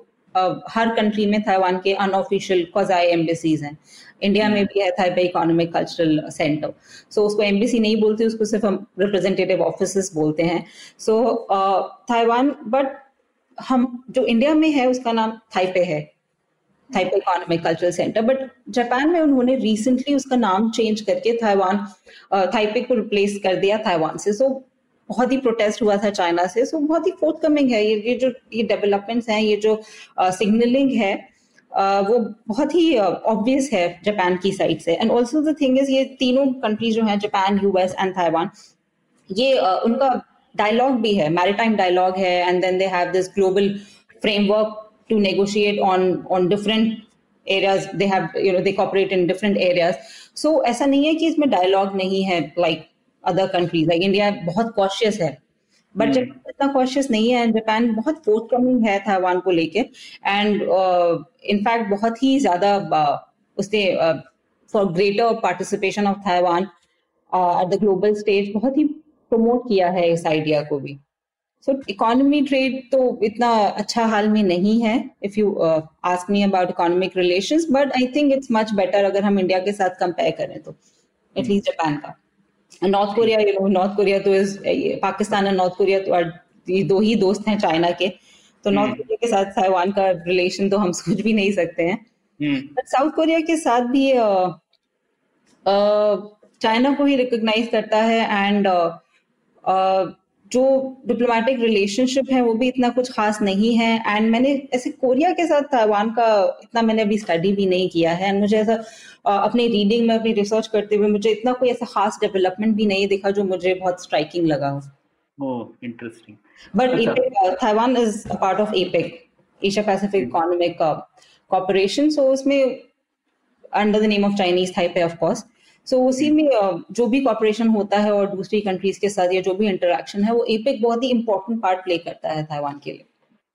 हर कंट्री में ताइवान के अनऑफिशियल क्वाजाई एम्बेसीज हैं। इंडिया में भी है Taipei economic cultural centre so उसको एम्बेसी नहीं बोलते उसको सिर्फ़ हम रिप्रेजेंटेटिव ऑफ़िस बोलते हैं। सो ताइवान बट हम जो इंडिया में है उसका नाम थाइपे है। Taipei economic cultural centre but Japan में उन्होंने रिसेंटली उसका नाम चेंज करके ताइवान थाइपे को रिप्लेस कर दिया ताइवान से। सो बहुत ही प्रोटेस्ट हुआ था चाइना से। सो बहुत ही फोर्थ कमिंग है। ये ये जो ये डेवलपमेंट्स हैं ये जो सिग्नलिंग uh, है वो बहुत ही ऑब्वियस है जापान की साइड से। And also the thing is ये तीनों कंट्रीज़ जो हैं जापान यूएस एंड ताइवान ये उनका डायलॉग भी है। मैरिटाइम डायलॉग है and then they have this global framework to negotiate on on different areas they have you know they cooperate in different areas so ऐसा नहीं है कि इसमें डायलॉग नहीं है like other countries like India बहुत cautious है. But hmm. जापान इतना कॉशियस नहीं है जापान बहुत फोर्थ कमिंग है ताइवान को लेके. एंड इनफैक्ट uh, बहुत ही ज़्यादा uh, उसने for greater participation of Taiwan at the global stage बहुत ही प्रमोट किया है इस आइडिया को भी. सो इकोनॉमी ट्रेड तो इतना अच्छा हाल में नहीं है if you ask me about economic relations but I think it's much better अगर हम इंडिया के साथ कंपेयर करें तो एटलीस्ट जापान का। North Korea you know North Korea तो इज़ पाकिस्तान और नॉर्थ कोरिया तो ये दो ही दोस्त हैं चाइना के। तो नॉर्थ हम्म। कोरिया के साथ ताइवान का रिलेशन तो हम सोच भी नहीं सकते हैं। बट साउथ कोरिया के साथ भी चाइना को ही रिकॉग्नाइज करता है एंड जो डिप्लोमेटिक रिलेशनशिप है वो भी इतना कुछ खास नहीं है। एंड मैंने ऐसे कोरिया के साथ ताइवान का इतना मैंने अभी स्टडी भी नहीं किया है। एंड मुझे ऐसा अपनी रीडिंग में अपनी रिसर्च करते हुए मुझे इतना कोई ऐसा खास डेवलपमेंट भी नहीं दिखा जो मुझे बहुत स्ट्राइकिंग लगा interesting but Taiwan is a part of APEC Asia Pacific economic corporation so उसमें under the name of Chinese Taipei of course so so, उसी में जो भी कॉपरेशन होता है और दूसरी कंट्रीज़ के साथ या जो भी इंटरेक्शन है वो एपेक बहुत ही इंपॉर्टेंट पार्ट प्ले करता है ताइवान के लिए।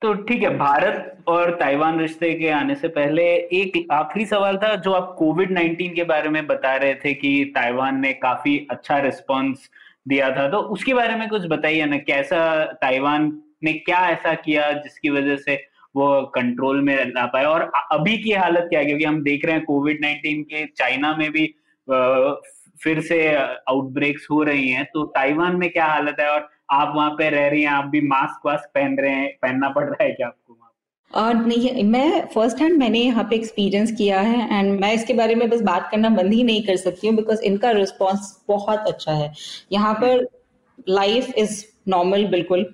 तो ठीक है भारत और ताइवान रिश्ते के आने से पहले एक आखिरी सवाल था जो आप कोविड नाइन्टीन के बारे में बता रहे थे कि ताइवान ने काफ़ी अच्छा रिस्पॉन्स दिया था। तो उसके बारे में कुछ बताइए ना कैसा ताइवान ने क्या ऐसा किया जिसकी वजह से वो कंट्रोल में ला पाए? और अभी की हालत क्या है? क्योंकि हम देख रहे हैं कोविड नाइन्टीन के चाइना में भी फिर से आउटब्रेक्स हो रही हैं। तो ताइवान में क्या हालत है? और आप वहाँ पे रह रही हैं आप भी मास्क वास्क पहन रहे हैं पहनना पड़ रहा है क्या आपको और नहीं मैं फ़र्स्ट हैंड मैंने यहाँ पे एक्सपीरियंस किया है एंड मैं इसके बारे में बस बात करना बंद ही नहीं कर सकती हूँ बिकॉज़ इनका रिस्पॉन्स बहुत अच्छा है। यहाँ पर लाइफ इज़ नॉर्मल बिल्कुल।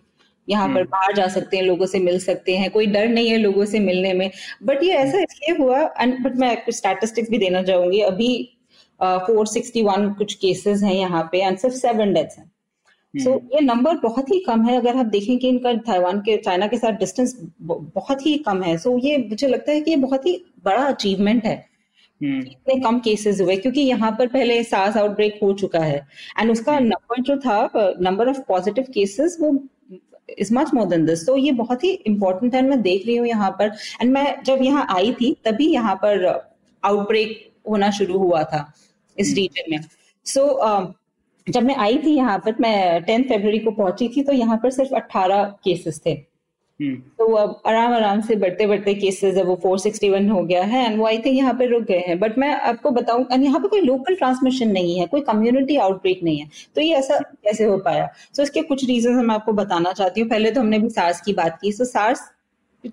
यहाँ पर हम्म। बाहर जा सकते हैं लोगों से मिल सकते हैं। कोई डर नहीं है लोगों से मिलने में। बट ये ऐसा इसलिए हुआ एंड बट मैं स्टैटिस्टिक्स भी देना चाहूँगी। अभी फोर सिक्सटी वन कुछ केसेस हैं यहाँ पे एंड सिर्फ़ सेवन डेथ्स हैं। सो so, ये नंबर बहुत ही कम है अगर आप देखें कि इनका ताइवान के चाइना के साथ डिस्टेंस बहुत ही कम है। सो so, ये मुझे लगता है कि ये बहुत ही बड़ा अचीवमेंट है। हम्म। इतने कम केसेस हुए क्योंकि यहाँ पर पहले सास आउटब्रेक हो चुका है। एंड उसका नंबर हम्म। जो था नंबर ऑफ़ पॉजिटिव केसेस वो is much more than this तो ये बहुत ही इंपॉर्टेंट है मैं देख रही हूँ यहाँ पर। एंड मैं जब यहाँ आई थी तभी यहाँ पर आउटब्रेक होना शुरू हुआ था इस रीजन हम्म। में। सो so, uh, जब मैं आई थी यहाँ पर मैं टेंथ फेब्रवरी को पहुँची थी तो यहाँ पर सिर्फ़ अट्ठारह केसेस थे। हम्म। तो अब आराम आराम से बढ़ते बढ़ते केसेस है वो 461 हो गया है एंड वो आई थिंक यहाँ पे रुक गए हैं। बट मैं आपको बताऊँ एंड यहाँ पे कोई लोकल ट्रांसमिशन नहीं है कोई कम्युनिटी आउटब्रेक नहीं है। तो ये ऐसा कैसे हो पाया? सो so, इसके कुछ रीजन मैं आपको बताना चाहती हूँ। पहले तो हमने भी सार्स की बात की। सो so, सार्स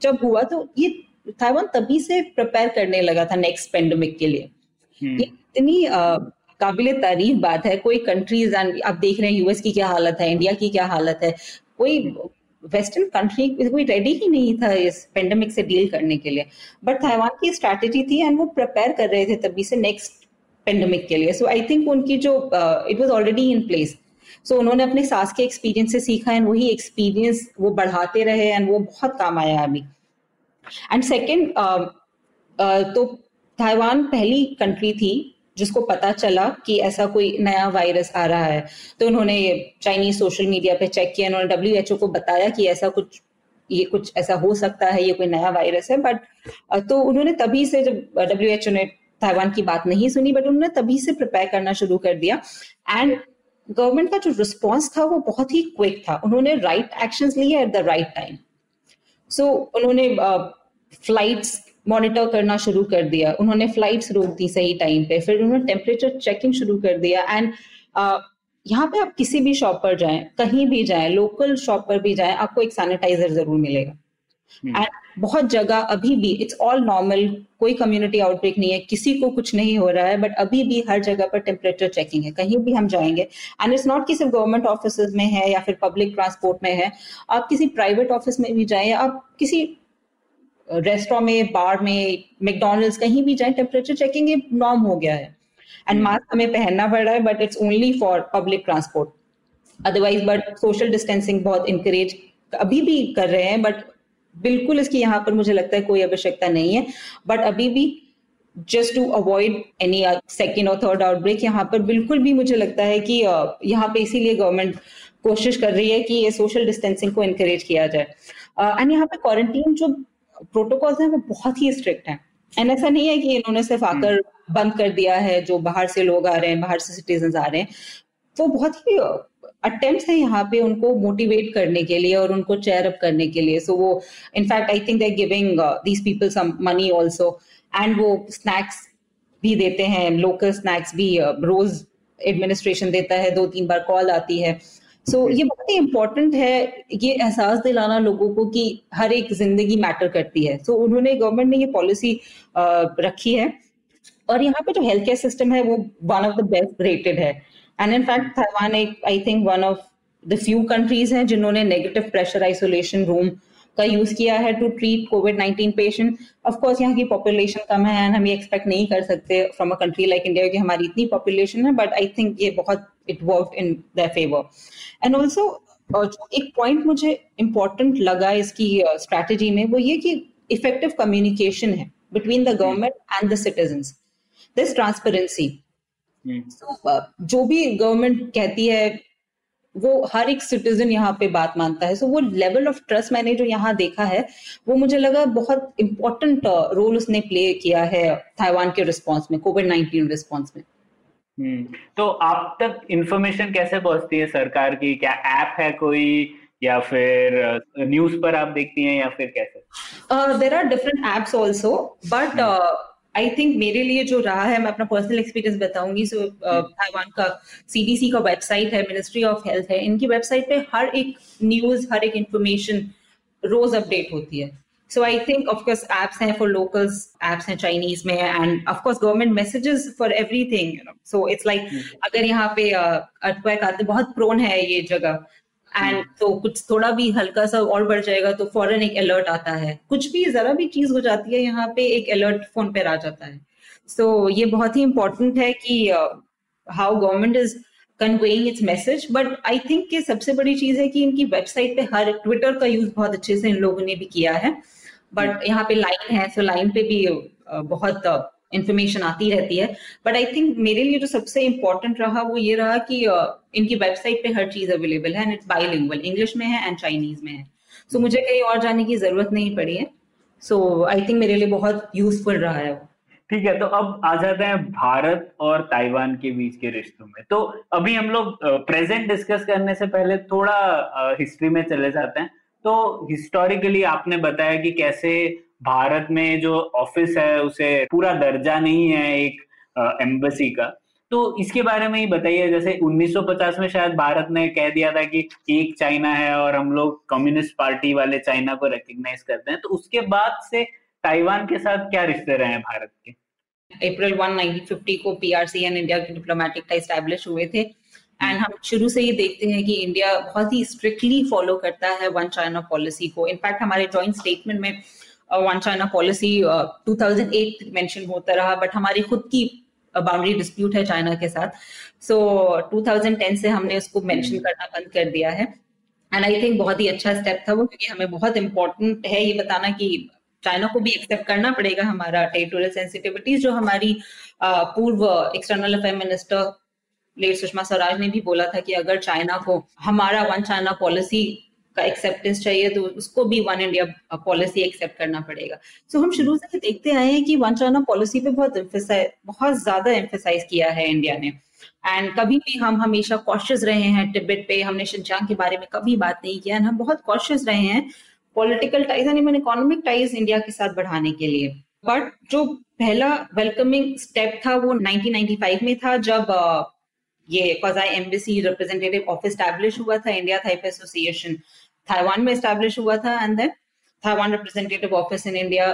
जब हुआ तो ये ताइवान तभी से प्रिपेयर करने लगा था नेक्स्ट पेंडेमिक के लिए। हम्म। इतनी काबिल तारीफ़ बात है। कोई कंट्रीज़ आप देख रहे हैं यूएस की क्या हालत है इंडिया की क्या हालत है। कोई वेस्टर्न कंट्री कोई रेडी ही नहीं था इस पेंडेमिक से डील करने के लिए। बट ताइवान की स्ट्रैटेजी थी एंड वो प्रिपेयर कर रहे थे तभी से नेक्स्ट पेंडेमिक के लिए। सो आई थिंक उनकी जो it was already in place so उन्होंने अपने सास के एक्सपीरियंस से सीखा एंड वही एक्सपीरियंस वो बढ़ाते रहे एंड वो बहुत काम आया अभी। एंड सेकेंड तो ताइवान पहली कंट्री थी जिसको पता चला कि ऐसा कोई नया वायरस आ रहा है। तो उन्होंने चाइनीज़ सोशल मीडिया पे चेक किया, उन्होंने डब्ल्यू एच ओ को बताया कि ऐसा कुछ, ये कुछ ऐसा हो सकता है, ये कोई नया वायरस है। बट तो उन्होंने तभी से जब डब्ल्यू एच ओ ने ताइवान की बात नहीं सुनी बट उन्होंने तभी से प्रिपेयर करना शुरू कर दिया। एंड गवर्नमेंट का जो रिस्पॉन्स था, वो बहुत ही क्विक था। उन्होंने राइट एक्शन लिए at the right time so उन्होंने फ्लाइट्स मॉनिटर करना शुरू कर दिया। उन्होंने फ्लाइट्स रोक दी सही टाइम पे। फिर उन्होंने टेम्परेचर चेकिंग शुरू कर दिया। एंड यहाँ पे आप किसी भी शॉप पर जाएँ कहीं भी जाएँ लोकल शॉप पर भी जाएँ आपको एक सैनिटाइजर ज़रूर मिलेगा। And hmm. बहुत जगह अभी भी इट्स ऑल नॉर्मल कोई कम्युनिटी आउटब्रेक नहीं है किसी को कुछ नहीं हो रहा है बट अभी भी हर जगह पर टेम्परेचर चेकिंग है। कहीं भी हम जाएँगे एंड इट्स नॉट कि सिर्फ़ गवर्नमेंट ऑफ़िस में है या फिर पब्लिक ट्रांसपोर्ट में है आप किसी प्राइवेट ऑफ़िस में भी जाए आप किसी रेस्टोरेंट में बार में मैकडोनल्ड्स कहीं भी जाए टेम्परेचर चेकिंग ये नॉर्म हो गया है। And mask hmm. हमें पहनना पड़ रहा है but it's only for public transport otherwise but social distancing बहुत इंकरेज अभी भी कर रहे हैं बट बिल्कुल इसकी यहाँ पर मुझे लगता है कोई आवश्यकता नहीं है। बट अभी भी just to avoid any second और थर्ड आउटब्रेक यहाँ पर बिल्कुल भी मुझे लगता है कि uh, यहाँ पे इसीलिए गवर्नमेंट कोशिश कर रही है कि ये सोशल डिस्टेंसिंग को इनकरेज किया जाए। एंड uh, यहाँ पे क्वारंटीन जो प्रोटोकॉल्स हैं वो बहुत ही स्ट्रिक्ट हैं। एंड ऐसा नहीं है कि इन्होंने सिर्फ़ आकर हम्म। बंद कर दिया है जो बाहर से लोग आ रहे हैं बाहर से सिटीजन आ रहे हैं। वो बहुत ही अटेम्प्ट है यहाँ पे उनको मोटिवेट करने के लिए और उनको चेयर अप करने के लिए। सो so, वो in fact I think they giving these people some money also and वो स्नैक्स भी देते हैं लोकल स्नैक्स भी uh, रोज एडमिनिस्ट्रेशन देता है दो तीन बार कॉल आती है। सो so, ये बहुत ही इम्पोर्टेंट है ये एहसास दिलाना लोगों को कि हर एक ज़िंदगी मैटर करती है। सो so, उन्होंने गवर्नमेंट ने ये पॉलिसी रखी है। और यहाँ पे जो हेल्थ केयर सिस्टम है वो one of the best rated है। एंड इन फैक्ट ताइवान एक I think one of the few countries हैं जिन्होंने नेगेटिव प्रेशर आइसोलेशन रूम का यूज़ किया है to treat Covid nineteen patient of course यहाँ की पॉपुलेशन कम है एंड हम ये एक्सपेक्ट नहीं कर सकते from a country like India कि हमारी इतनी पॉपुलेशन है बट आई थिंक ये बहुत it work in the favour and also जो एक पॉइंट मुझे इम्पोर्टेंट लगा इसकी स्ट्रैटेजी uh, में वो ये कि इफ़ेक्टिव कम्युनिकेशन है between the government and the citizen this transparency जो भी गवर्नमेंट कहती है वो हर एक सिटीजन यहाँ पे बात मानता है। सो so, वो लेवल ऑफ़ ट्रस्ट मैंने जो यहाँ देखा है वो मुझे लगा बहुत इंपॉर्टेंट रोल उसने प्ले किया है ताइवान के रिस्पॉन्स में कोविड नाइनटीन रिस्पॉन्स में। तो आप तक इंफॉर्मेशन कैसे पहुँचती है सरकार की? क्या ऐप है कोई? या फिर न्यूज़ पर आप देखती हैं या फिर कैसे? There are different apps also but I think मेरे लिए जो रहा है मैं अपना पर्सनल एक्सपीरियंस बताऊँगी। सो ताइवान का सीडीसी का वेबसाइट है मिनिस्ट्री ऑफ़ हेल्थ है। इनकी वेबसाइट पे हर एक न्यूज़ हर एक इंफॉर्मेशन रोज अपडेट होती है। So I think of course apps हैं फॉर लोकल्स एप्स हैं चाइनीज़ में and of course government messages for everything you know so it's like अगर यहाँ पे अर्थक्वेक आते बहुत प्रोन है ये जगह एंड hmm. तो कुछ थोड़ा भी हल्का सा और बढ़ जाएगा तो फ़ौरन एक अलर्ट आता है। कुछ भी जरा भी चीज़ हो जाती है यहाँ पे एक अलर्ट फ़ोन पे आ जाता है। सो so, ये बहुत ही इंपॉर्टेंट है कि how government is conveying its message but I think कि सबसे बड़ी चीज़ है कि इनकी वेबसाइट पे हर ट्विटर का यूज़ बहुत अच्छे से इन लोगों ने भी किया है। बट. यहाँ पे लाइन है सो लाइन पे भी बहुत इन्फॉर्मेशन आती रहती है। बट आई थिंक मेरे लिए जो सबसे इंपॉर्टेंट रहा वो ये रहा कि इनकी वेबसाइट पे हर चीज़ अवेलेबल है एंड इट्स बाईलिंगुअल इंग्लिश में है एंड चाइनीज़ में है। सो so, मुझे कहीं और जाने की ज़रूरत नहीं पड़ी है। सो आई थिंक मेरे लिए बहुत यूजफुल रहा है वो। ठीक है तो अब आ जाते हैं भारत और ताइवान के बीच के रिश्तों में। तो अभी हम लोग प्रेजेंट डिस्कस करने से पहले थोड़ा हिस्ट्री में चले जाते हैं। तो हिस्टोरिकली आपने बताया कि कैसे भारत में जो ऑफ़िस है, उसे पूरा दर्जा नहीं है एक एम्बेसी का। तो इसके बारे में ही बताइए, जैसे 1950 में शायद भारत ने कह दिया था कि एक चाइना है और हम लोग कम्युनिस्ट पार्टी वाले चाइना को रिकग्नाइज करते हैं। तो उसके बाद से ताइवान के साथ क्या रिश्ते रहे हैं भारत के? अप्रैल 1 1950 को पीआरसी एंड इंडिया के डिप्लोमेटिक का स्टैब्लिश हुए थे। एंड हम शुरू से ये देखते हैं कि इंडिया बहुत ही स्ट्रिक्टली फॉलो करता है वन चाइना पॉलिसी को। इनफैक्ट हमारे जॉइंट स्टेटमेंट में वन चाइना पॉलिसी 2008 मेंशन होता रहा बट हमारी खुद की बाउंड्री डिस्प्यूट है चाइना के साथ। सो so, 2010 से हमने उसको मेंशन hmm. करना बंद कर दिया है। एंड आई थिंक बहुत ही अच्छा स्टेप था वो क्योंकि हमें बहुत इंपॉर्टेंट है ये बताना कि चाइना को भी एक्सेप्ट करना पड़ेगा हमारा टेरिटोरियल सेंसिटिविटीज जो हमारी पूर्व external affair minister late Sushma Swaraj ने भी बोला था कि अगर चाइना को हमारा वन चाइना पॉलिसी का एक्सेप्टेंस चाहिए तो उसको भी वन इंडिया पॉलिसी एक्सेप्ट करना पड़ेगा। सो so, हम शुरू से देखते आए हैं कि वन चाइना पॉलिसी पे बहुत बहुत ज़्यादा एम्फेसाइज किया है इंडिया ने। एंड कभी भी हम हमेशा कॉशियस रहे हैं टिब्बत पे हमने शिनचांग के बारे में कभी बात नहीं किया। हम बहुत कॉशियस रहे हैं पॉलिटिकल टाइज यानी मैंने इकोनॉमिक टाइज इंडिया के साथ बढ़ाने के लिए। बट जो पहला वेलकमिंग स्टेप था वो 1995 में था जब ये quasi embassy representative office establish हुआ था इंडिया थाइप एसोसिएशन ताइवान में स्टैब्लिश हुआ था and then Taiwan representative office in India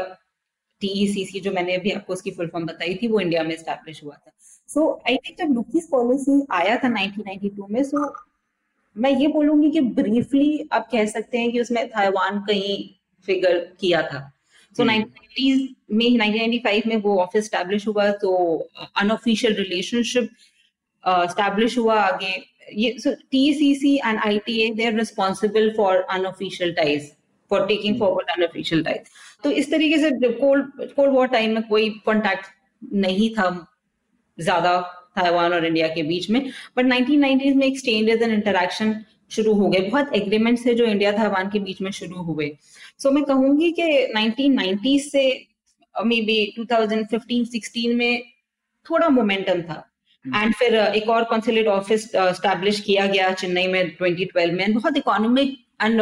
TECC जो मैंने अभी आपको उसकी फुल फॉर्म बताई थी वो इंडिया में स्टैब्लिश हुआ था। सो आई थिंक जब लुकीस पॉलिसी आया था 1992 में सो so, मैं ये बोलूँगी कि ब्रीफली आप कह सकते हैं कि उसमें ताइवान कहीं फिगर किया था। सो नाइनटीज में 1995 में वो ऑफ़िस स्टैब्लिश हुआ तो अनऑफिशियल रिलेशनशिप स्टैब्लिश हुआ आगे ये so TCC and ITA they are responsible for unofficial ties for taking hmm. forward unofficial ties. तो इस तरीके से कोल्ड कोल्ड वॉर टाइम में कोई कॉन्टैक्ट नहीं था ज़्यादा ताइवान और इंडिया के बीच में बट 1990s में एक्सचेंजेस एंड इंटरेक्शन शुरू हो गए। बहुत एग्रीमेंट्स है जो इंडिया ताइवान के बीच में शुरू हुए। सो so, मैं कहूँगी कि 1990s से मे बी 2015-16 में थोड़ा मोमेंटम था। And hmm. फिर एक और कॉन्सुलेट ऑफ़िस स्टैब्लिश किया गया चेन्नई में 2012 में बहुत इकोनॉमिक एंड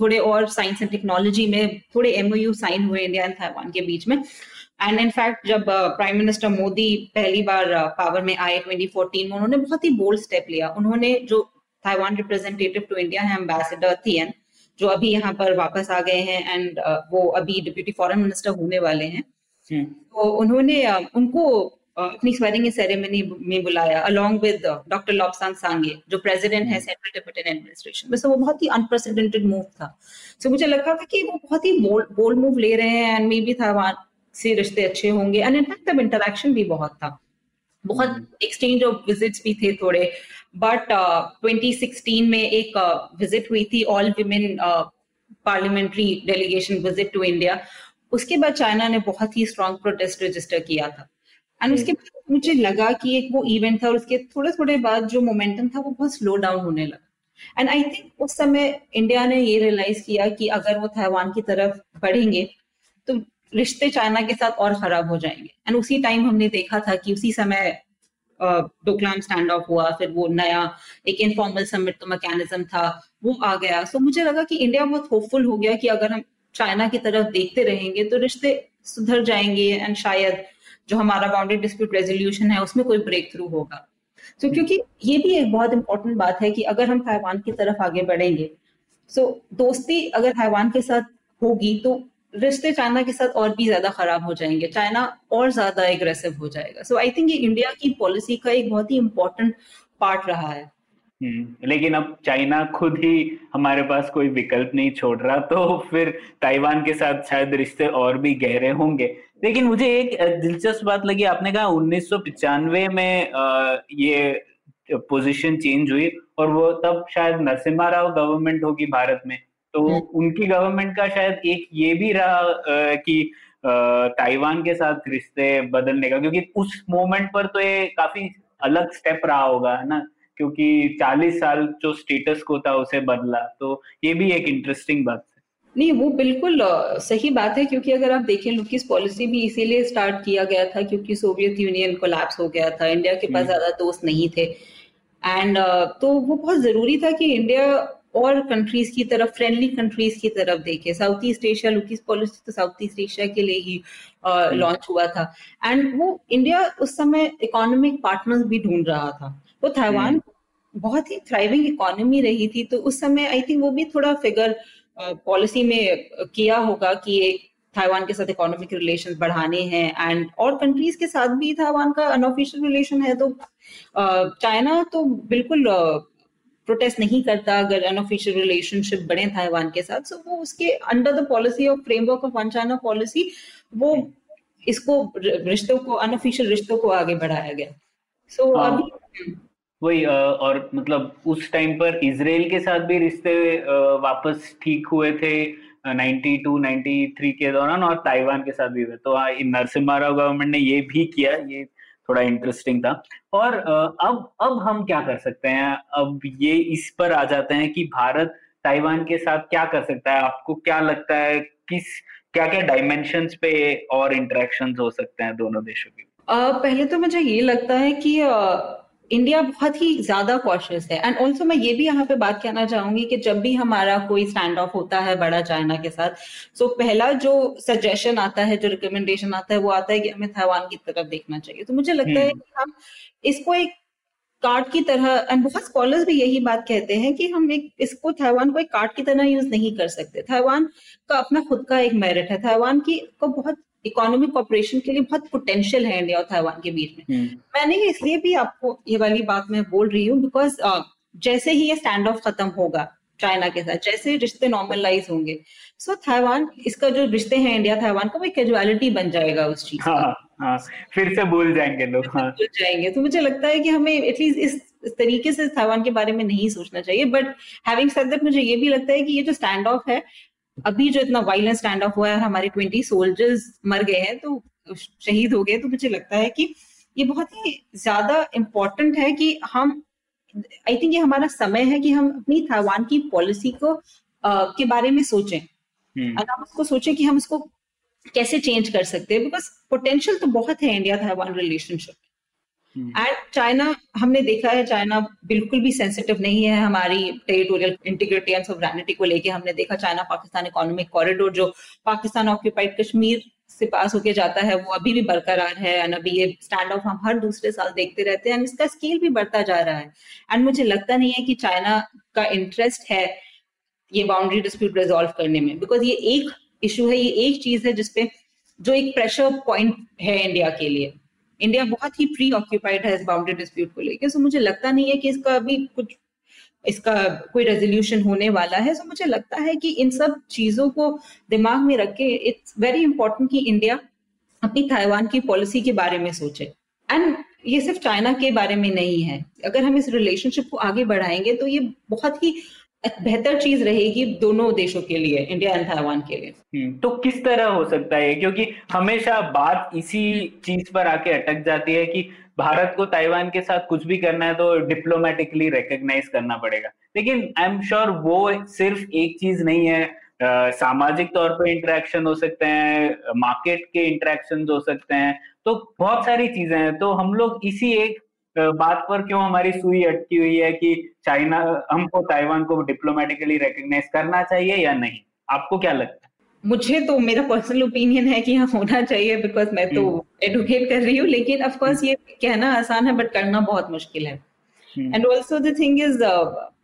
थोड़े और साइंस एंड टेक्नोलॉजी में थोड़े एमओयू साइन हुए इंडिया एंड ताइवान के बीच में एंड इनफैक्ट जब प्राइम मिनिस्टर मोदी पहली बार पावर uh, में आए 2014 में उन्होंने बहुत ही बोल्ड स्टेप लिया उन्होंने जो ताइवान रिप्रेजेंटेटिव टू इंडिया है एम्बेसडर थियन जो अभी यहाँ पर वापस आ गए हैं एंड uh, वो अभी डिप्यूटी फॉरेन मिनिस्टर होने वाले हैं हम्म। तो उन्होंने uh, उनको अपनी स्वेरिंग सेरेमनी में बुलाया along with doctor Lobsang Sangay जो प्रेसिडेंट है सेंट्रल डिप्यूटेड एडमिनिस्ट्रेशन में। सो वो बहुत ही अनप्रेसिडेंटेड मूव था। सो so, मुझे लगता था कि वो बहुत ही बोल्ड मूव ले रहे हैं एंड मे बी ताइवान से रिश्ते अच्छे होंगे। एंड इनफैक्ट तब इंटरेक्शन भी बहुत था। बहुत एक्सचेंज ऑफ़ विजिट्स भी थे थोड़े। बट uh, 2016 में एक विज़िट uh, हुई थी all women parliamentary delegation visit to India उसके बाद चाइना ने बहुत ही स्ट्रॉन्ग प्रोटेस्ट रजिस्टर किया था। एंड उसके बाद मुझे लगा कि एक वो इवेंट था और उसके थोड़े थोड़े बाद जो मोमेंटम था वो बहुत स्लो डाउन होने लगा। एंड आई थिंक उस समय इंडिया ने ये रियलाइज़ किया कि अगर वो ताइवान की तरफ़ बढ़ेंगे तो रिश्ते चाइना के साथ और खराब हो जाएँगे। एंड उसी टाइम हमने देखा था कि उसी समय डोकलाम स्टैंड ऑफ़ हुआ फिर वो नया एक इनफॉर्मल समिट तो मैकेनिज्म था वो आ गया। सो so, मुझे लगा कि इंडिया बहुत होपफुल हो गया कि अगर हम चाइना की तरफ़ देखते रहेंगे तो रिश्ते सुधर जाएँगे एंड शायद जो हमारा बाउंड्री डिस्प्यूट रेजोल्यूशन है उसमें कोई ब्रेक थ्रू होगा। तो क्योंकि ये भी एक बहुत इंपॉर्टेंट बात है कि अगर हम ताइवान की तरफ़ आगे बढ़ेंगे सो दोस्ती अगर ताइवान के साथ होगी तो रिश्ते चाइना के साथ और भी ज़्यादा खराब हो जाएँगे चाइना और ज़्यादा एग्रेसिव हो जाएगा। सो आई थिंक ये इंडिया की पॉलिसी का एक बहुत ही इम्पोर्टेंट पार्ट रहा है। हम्म, लेकिन अब चाइना खुद ही हमारे पास कोई विकल्प नहीं छोड़ रहा तो फिर ताइवान के साथ शायद रिश्ते और भी गहरे होंगे। लेकिन मुझे एक दिलचस्प बात लगी। आपने कहा उन्नीस में ये पोजीशन चेंज हुई और वो तब शायद नरसिम्हा राव गवर्नमेंट होगी भारत में। तो हम्म। उनकी गवर्नमेंट का शायद एक ये भी रहा कि ताइवान के साथ रिश्ते बदलने का क्योंकि उस मोमेंट पर तो ये काफ़ी अलग स्टेप रहा होगा है ना? क्योंकि 40 साल जो स्टेटस को था उसे बदला तो ये भी एक इंटरेस्टिंग बात। है नहीं वो बिल्कुल सही बात है क्योंकि अगर आप देखें लुकिस पॉलिसी भी इसीलिए स्टार्ट किया गया था क्योंकि सोवियत यूनियन कोलैप्स हो गया था इंडिया के पास हम्म। ज़्यादा दोस्त नहीं थे। एंड तो वो बहुत ज़रूरी था कि इंडिया और कंट्रीज़ की तरफ़ फ्रेंडली कंट्रीज़ की तरफ़ देखे। South East Asia looks policy तो साउथ ईस्ट एशिया के लिए ही लॉन्च हुआ था। एंड वो इंडिया उस समय इकोनॉमिक पार्टनर्स भी ढूंढ रहा था। वो ताइवान हम्म। बहुत ही थ्राइविंग इकोनॉमी रही थी तो उस समय आई थिंक वो भी थोड़ा फिगर पॉलिसी में किया होगा कि एक ताइवान के साथ इकोनॉमिक रिलेशन बढ़ाने हैं एंड और कंट्रीज़ के साथ भी ताइवान का अनऑफिशियल रिलेशन है तो चाइना तो बिल्कुल प्रोटेस्ट नहीं करता अगर अनऑफिशियल रिलेशनशिप बढ़े ताइवान के साथ सो so वो उसके under the policy of framework of one China policy वो इसको रिश्तों को अनऑफिशियल रिश्तों को आगे बढ़ाया गया सो so, हाँ। अभी वही और मतलब उस टाइम पर इसराइल के साथ भी रिश्ते वापस ठीक हुए थे 92 93 के दौरान और ताइवान के साथ भी हुए। तो नरसिम्हा राव गवर्नमेंट ने ये भी किया, ये थोड़ा इंटरेस्टिंग था। और अब अब हम क्या कर सकते हैं? अब ये इस पर आ जाते हैं कि भारत ताइवान के साथ क्या कर सकता है? आपको क्या लगता है किस क्या क्या डायमेंशन पे और इंटरेक्शन हो सकते हैं दोनों देशों के? पहले तो मुझे ये लगता है कि इंडिया बहुत ही ज़्यादा कॉशियस है। एंड ऑल्सो मैं ये भी यहाँ पे बात कहना चाहूँगी कि जब भी हमारा कोई स्टैंड ऑफ़ होता है बड़ा चाइना के साथ सो so पहला जो सजेशन आता है जो रिकमेंडेशन आता है वो आता है कि हमें ताइवान की तरफ़ देखना चाहिए। तो मुझे लगता है हम्म। कि हम इसको एक कार्ड की तरह एंड बहुत स्कॉलर्स भी यही बात कहते हैं कि हम एक इसको ताइवान को एक कार्ड की तरह यूज़ नहीं कर सकते। ताइवान का अपना खुद का एक मेरिट है। ताइवान की को बहुत इकोनॉमिक कॉपरेशन के लिए बहुत पोटेंशियल है इंडिया और ताइवान के बीच में हम्म। मैंने इसलिए भी आपको ये वाली बात मैं बोल रही हूँ बिकॉज़ uh, जैसे ही ये स्टैंड ऑफ़ खत्म होगा चाइना के साथ जैसे रिश्ते नॉर्मलाइज होंगे सो so, ताइवान इसका जो रिश्ते हैं इंडिया ताइवान का वो कैजुअलिटी बन जाएगा उस चीज़ हाँ, हाँ, फिर से भूल जाएँगे लोग हाँ. भूल जाएँगे तो मुझे लगता है कि हमें एटलीस्ट इस इस तरीके से ताइवान के बारे में नहीं सोचना चाहिए बट हैविंग सेड दैट मुझे ये भी लगता है कि ये जो स्टैंड ऑफ़ है अभी जो इतना वायलेंट स्टैंड ऑफ़ हुआ है हमारे ट्वेंटी सोल्जर्स मर गए हैं तो शहीद हो गए तो मुझे लगता है कि ये बहुत ही ज़्यादा इम्पोर्टेंट है कि हम आई थिंक ये हमारा समय है कि हम अपनी ताइवान की पॉलिसी को uh, के बारे में सोचें हम्म। और हम उसको सोचें कि हम उसको कैसे चेंज कर सकते हैं बिकॉज़ पोटेंशियल तो बहुत है India Taiwan relationship and China हमने देखा है चाइना बिल्कुल भी सेंसिटिव नहीं है हमारी टेरिटोरियल इंटीग्रिटी एंड सोवरेनिटी को लेके हमने देखा चाइना पाकिस्तान इकोनॉमिक कॉरिडोर जो पाकिस्तान ऑक्यूपाइड कश्मीर से पास होके जाता है, वो अभी भी बरकरार है एंड अभी ये स्टैंड ऑफ़ हम हर दूसरे साल देखते रहते हैं एंड इसका स्केल भी बढ़ता जा रहा है। एंड मुझे लगता नहीं है कि चाइना का इंटरेस्ट है ये बाउंड्री डिस्प्यूट रिजोल्व करने में बिकॉज़ ये एक इशू है, ये एक चीज़ है जिसपे जो एक प्रेशर पॉइंट है इंडिया के लिए। इंडिया बहुत ही प्री ऑक्यूपाइड है इस बाउंड्री डिस्प्यूट को लेकर सो मुझे लगता नहीं है कि इसका अभी कुछ, इसका कोई रेजोल्यूशन होने वाला है। सो मुझे लगता है कि इन सब चीज़ों को दिमाग में रख के इट्स वेरी इंपॉर्टेंट कि इंडिया अपनी ताइवान की पॉलिसी के बारे में सोचे। एंड ये सिर्फ़ चाइना के बारे में नहीं है। अगर हम इस रिलेशनशिप को आगे बढ़ाएँगे तो ये बहुत ही बेहतर चीज़ रहेगी दोनों देशों के लिए इंडिया एंड ताइवान के लिए। हम्म, तो किस तरह हो सकता है? क्योंकि हमेशा बात इसी चीज़ पर आके अटक जाती है कि भारत को ताइवान के साथ कुछ भी करना है तो डिप्लोमेटिकली रिकग्नाइज करना पड़ेगा। लेकिन आई एम श्योर वो सिर्फ़ एक चीज़ नहीं है। आ, सामाजिक तौर पर इंटरेक्शन हो सकते हैं मार्केट के इंटरेक्शन हो सकते हैं। तो बहुत सारी चीज़ें हैं। तो हम लोग इसी एक बात पर क्यों हमारी सुई अटकी हुई है कि चाइना हमको ताइवान को डिप्लोमेटिकली रिकग्नाइज करना चाहिए या नहीं? आपको क्या लगता है? मुझे तो मेरा पर्सनल ओपिनियन है कि हाँ होना चाहिए बिकॉज़ मैं तो एडवोकेट हम्म। कर रही हूँ लेकिन ऑफ़ कोर्स ये कहना आसान है बट करना बहुत मुश्किल है। And also the thing is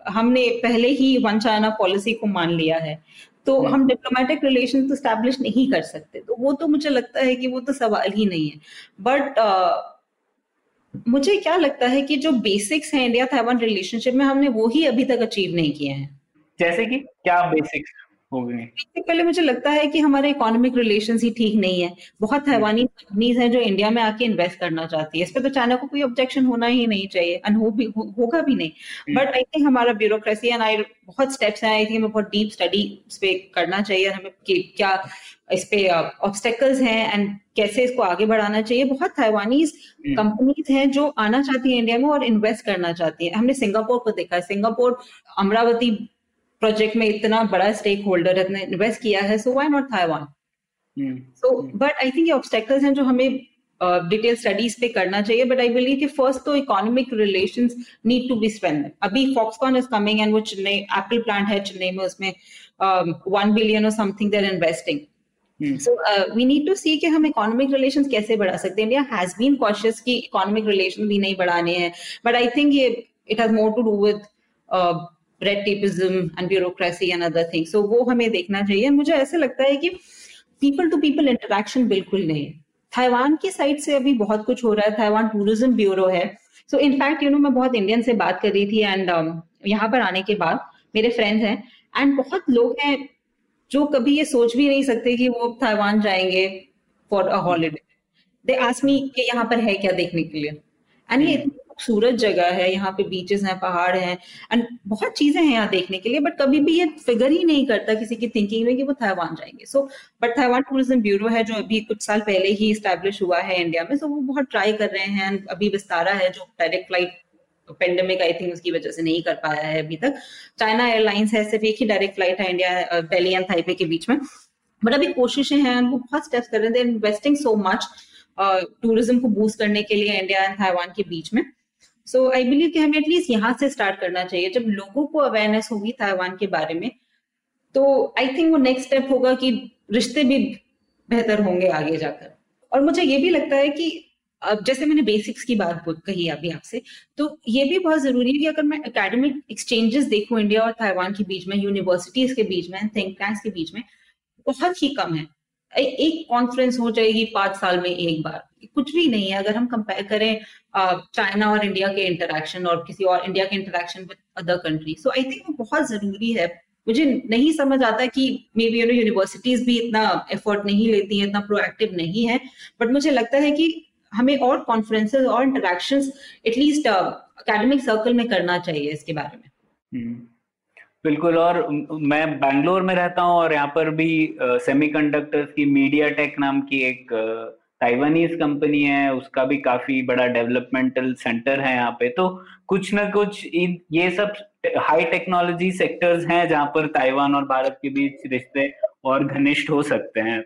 हमने पहले ही वन चाइना पॉलिसी को मान लिया है। तो हम्म। हम डिप्लोमेटिक रिलेशन तो स्टैब्लिश नहीं कर सकते। तो वो तो मुझे लगता है कि वो तो सवाल ही नहीं है। बट मुझे क्या लगता है कि जो बेसिक्स हैं इंडिया ताइवान रिलेशनशिप में हमने वो ही अभी तक अचीव नहीं किए हैं। जैसे कि क्या बेसिक्स हो गए पहले मुझे लगता है कि हमारे इकोनॉमिक रिलेशन ही ठीक नहीं है। बहुत ताइवानी कंपनीज़ हैं जो इंडिया में आके इन्वेस्ट करना चाहती है। इस पर तो चाइना को कोई ऑब्जेक्शन होना ही नहीं चाहिए एंड हो भी हो, होगा भी नहीं। बट आई थिंक हमारा ब्यूरोक्रेसी एंड आई बहुत स्टेप्स हैं। आई थिंक हमें बहुत डीप स्टडी इस पे करना चाहिए हमें क्या इस पे ऑब्स्टेकल्स हैं एंड कैसे इसको आगे बढ़ाना चाहिए। बहुत ताइवानीज कंपनीज़ हैं जो आना चाहती है इंडिया में और इन्वेस्ट करना चाहती है। हमने सिंगापुर को देखा है। सिंगापुर अमरावती प्रोजेक्ट में इतना बड़ा स्टेक होल्डर है इन्वेस्ट किया है so why not Taiwan so but I think ये ऑब्स्टेकल्स हैं जो हमें डिटेल uh, स्टडीज़ पे करना चाहिए। बट आई बिलीव कि फ़र्स्ट तो economic relation need to be strength अभी फॉक्सकॉन इज़ कमिंग एंड वो चेन्नई एप्पल प्लांट है चेन्नई में उसमें वन बिलियन और something they're investing so we need to see कि हम इकोनॉमिक रिलेशंस कैसे बढ़ा सकते हैं। इंडिया हैज़ बीन कॉशियस कि इकोनॉमिक रिलेशन भी नहीं बढ़ाने हैं। बट आई थिंक ये it has more to do with red tapism and bureaucracy and other thing so वो हमें देखना चाहिए। मुझे ऐसे लगता है कि पीपल टू पीपल इंटरेक्शन बिल्कुल नहीं। ताइवान की साइड से अभी बहुत कुछ हो रहा है। ताइवान टूरिज़्म ब्यूरो है। सो इनफैक्ट यू नो मैं बहुत इंडियन से बात कर रही थी एंड um, यहाँ पर आने के बाद मेरे फ्रेंड्स हैं। एंड बहुत लोग हैं जो कभी ये सोच भी नहीं सकते कि वो ताइवान जाएँगे फॉर अ हॉलीडे दे आसमी कि यहाँ पर है क्या देखने के लिए? एंड ये इतनी खूबसूरत जगह है यहाँ पे बीचेस हैं पहाड़ हैं एंड बहुत चीज़ें हैं यहाँ देखने के लिए बट कभी भी ये फिगर ही नहीं करता किसी की थिंकिंग में कि वो ताइवान जाएँगे. So but Taiwan tourism bureau है जो अभी कुछ साल पहले ही स्टैब्लिश हुआ है इंडिया में सो so वो बहुत ट्राई कर रहे हैं अभी विस्तारा है जो direct flight pandemic I think उसकी वजह से नहीं कर पाया है अभी तक। चाइना एयरलाइंस है, सिर्फ़ एक ही डायरेक्ट फ़्लाइट है इंडिया दिल्ली एंड थाइपे के बीच में। बट अभी कोशिशें हैं, वो बहुत स्टेप्स कर रहे हैं। इन्वेस्टिंग सो मच टूरिज़्म को बूस्ट करने के लिए इंडिया एंड ताइवान के बीच में। सो आई बिलीव कि हमें एटलीस्ट यहाँ से स्टार्ट करना चाहिए। जब लोगों को अवेयरनेस होगी ताइवान के बारे में तो आई थिंक वो नेक्स्ट स्टेप होगा कि रिश्ते भी बेहतर होंगे आगे जाकर। और मुझे ये भी लगता है कि अब जैसे मैंने बेसिक्स की बात कही अभी आपसे तो ये भी बहुत ज़रूरी है कि अगर मैं एकेडमिक एक्सचेंजेस देखूँ इंडिया और ताइवान के बीच में यूनिवर्सिटीज के बीच में थिंक टैंक्स के बीच में, बहुत ही कम है। एक कॉन्फ्रेंस हो जाएगी पाँच साल में एक बार कुछ भी नहीं है। अगर हम कंपेयर करें चाइना और इंडिया के इंटरेक्शन और किसी और इंडिया के interaction with other country so I think वो बहुत ज़रूरी है। मुझे नहीं समझ आता कि maybe you know universities भी इतना एफर्ट नहीं लेती हैं, इतना प्रोएक्टिव नहीं है बट मुझे लगता है कि हमें और कॉन्फ्रेंसेस और इंटरेक्शन एटलीस्ट अकेडमिक सर्कल में करना चाहिए इसके बारे में। हम्म। बिल्कुल, और मैं बैंगलोर में रहता हूँ और यहाँ पर भी सेमीकंडक्टर्स की मीडिया टेक नाम की एक ताइवानीज कंपनी है, उसका भी काफ़ी बड़ा डेवलपमेंटल सेंटर है यहाँ पे। तो कुछ ना कुछ ये सब हाई टेक्नोलॉजी सेक्टर्स हैं जहाँ पर ताइवान और भारत के बीच रिश्ते और घनिष्ठ हो सकते हैं।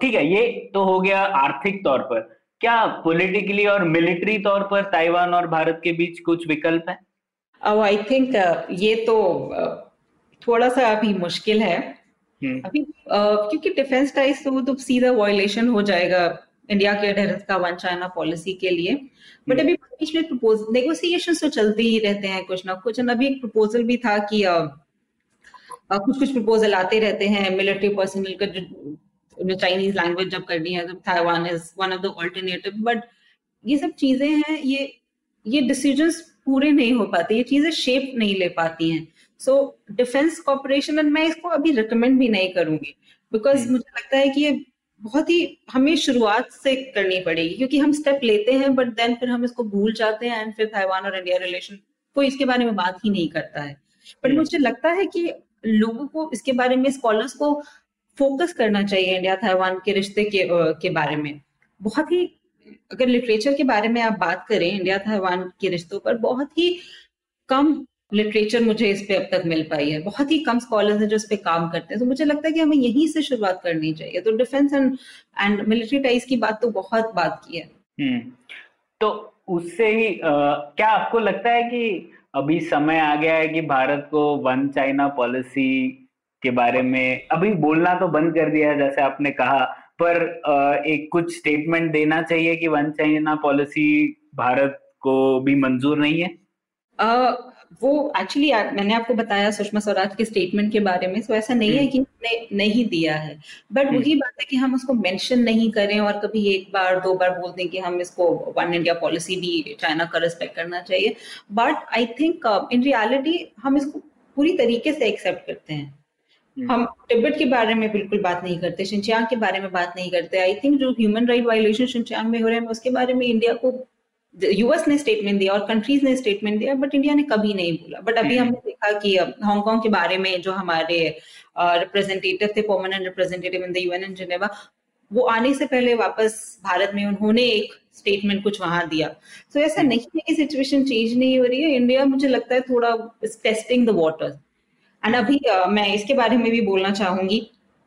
ठीक है ये तो हो गया आर्थिक तौर पर। क्या पॉलिटिकली और मिलिट्री तौर पर ताइवान और भारत के बीच कुछ विकल्प है? आई uh, थिंक ये तो uh, थोड़ा सा अभी मुश्किल है। हम्म। अभी uh, क्योंकि डिफेंस टाइज तो वो तो सीधा वायलेशन हो जाएगा इंडिया के अडेरेंस का वन चाइना पॉलिसी के लिए। बट अभी बीच में प्रपोज नेगोशिएशन तो चलते ही रहते हैं कुछ ना कुछ। अभी एक प्रपोजल भी था कि कुछ कुछ प्रपोजल आते रहते हैं मिलिट्री पर्सनल का जो चाइनीज़ लैंग्वेज जब करनी है तो Taiwan is one of the alternative but ये सब चीज़ें हैं ये ये डिसीजंस पूरे नहीं हो पाते ये चीज़ें शेप नहीं ले पाती हैं सो डिफेंस कॉपरेशन एंड मैं इसको अभी रिकमेंड भी नहीं करूँगी बिकॉज़ hmm. मुझे लगता है कि ये बहुत ही हमें शुरुआत से करनी पड़ेगी क्योंकि हम स्टेप लेते हैं बट देन फिर हम इसको भूल जाते हैं एंड फिर ताइवान और इंडिया रिलेशन कोई इसके बारे में बात ही नहीं करता है बट hmm. मुझे लगता है कि लोगों को इसके बारे में स्कॉलर्स को फोकस करना चाहिए इंडिया ताइवान के रिश्ते के के बारे में। बहुत ही अगर लिटरेचर के बारे में आप बात करें इंडिया ताइवान के रिश्तों पर बहुत ही कम लिटरेचर मुझे इस पे अब तक मिल पाई है। बहुत ही कम स्कॉलर्स हैं जो इस पे काम करते हैं। तो मुझे लगता है कि हमें यहीं से शुरुआत करनी चाहिए। तो defence and and military ties की बात तो बहुत बात की है। हम्म। तो उससे ही आ, क्या आपको लगता है कि अभी समय आ गया है कि भारत को वन चाइना पॉलिसी के बारे में अभी बोलना तो बंद कर दिया है जैसे आपने कहा पर एक कुछ स्टेटमेंट देना चाहिए कि वन चाइना पॉलिसी भारत को भी मंजूर नहीं है वो एक्चुअली मैंने आपको बताया सुषमा स्वराज के स्टेटमेंट के बारे में तो ऐसा नहीं है हम्म। कि हमने नहीं दिया है बट हम्म। वही बात है कि हम उसको मेंशन नहीं करें और कभी एक बार दो बार बोल दें कि हम इसको वन इंडिया पॉलिसी भी चाइना का रिस्पेक्ट करना चाहिए but I think in reality हम इसको पूरी तरीके से एक्सेप्ट करते हैं। हम तिब्बत के बारे में बिल्कुल बात नहीं करते शिंचियांग के बारे में बात नहीं करते। आई थिंक जो ह्यूमन राइट वायलेशन शिंचियांग में हो रहे हैं उसके बारे में इंडिया को यूएस ने स्टेटमेंट दिया और कंट्रीज़ ने स्टेटमेंट दिया बट इंडिया ने कभी नहीं बोला। बट अभी हम्म। हमने देखा कि हांगकांग के बारे में जो हमारे रिप्रेजेंटेटिव थे permanent representative in the UN in Geneva वो आने से पहले वापस भारत में उन्होंने एक स्टेटमेंट कुछ वहाँ दिया। तो so, ऐसा हम्म। नहीं है कि सिचुएशन चेंज नहीं हो रही है। इंडिया मुझे लगता है थोड़ा टेस्टिंग द वाटर एंड अभी uh, मैं इसके बारे में भी बोलना चाहूँगी।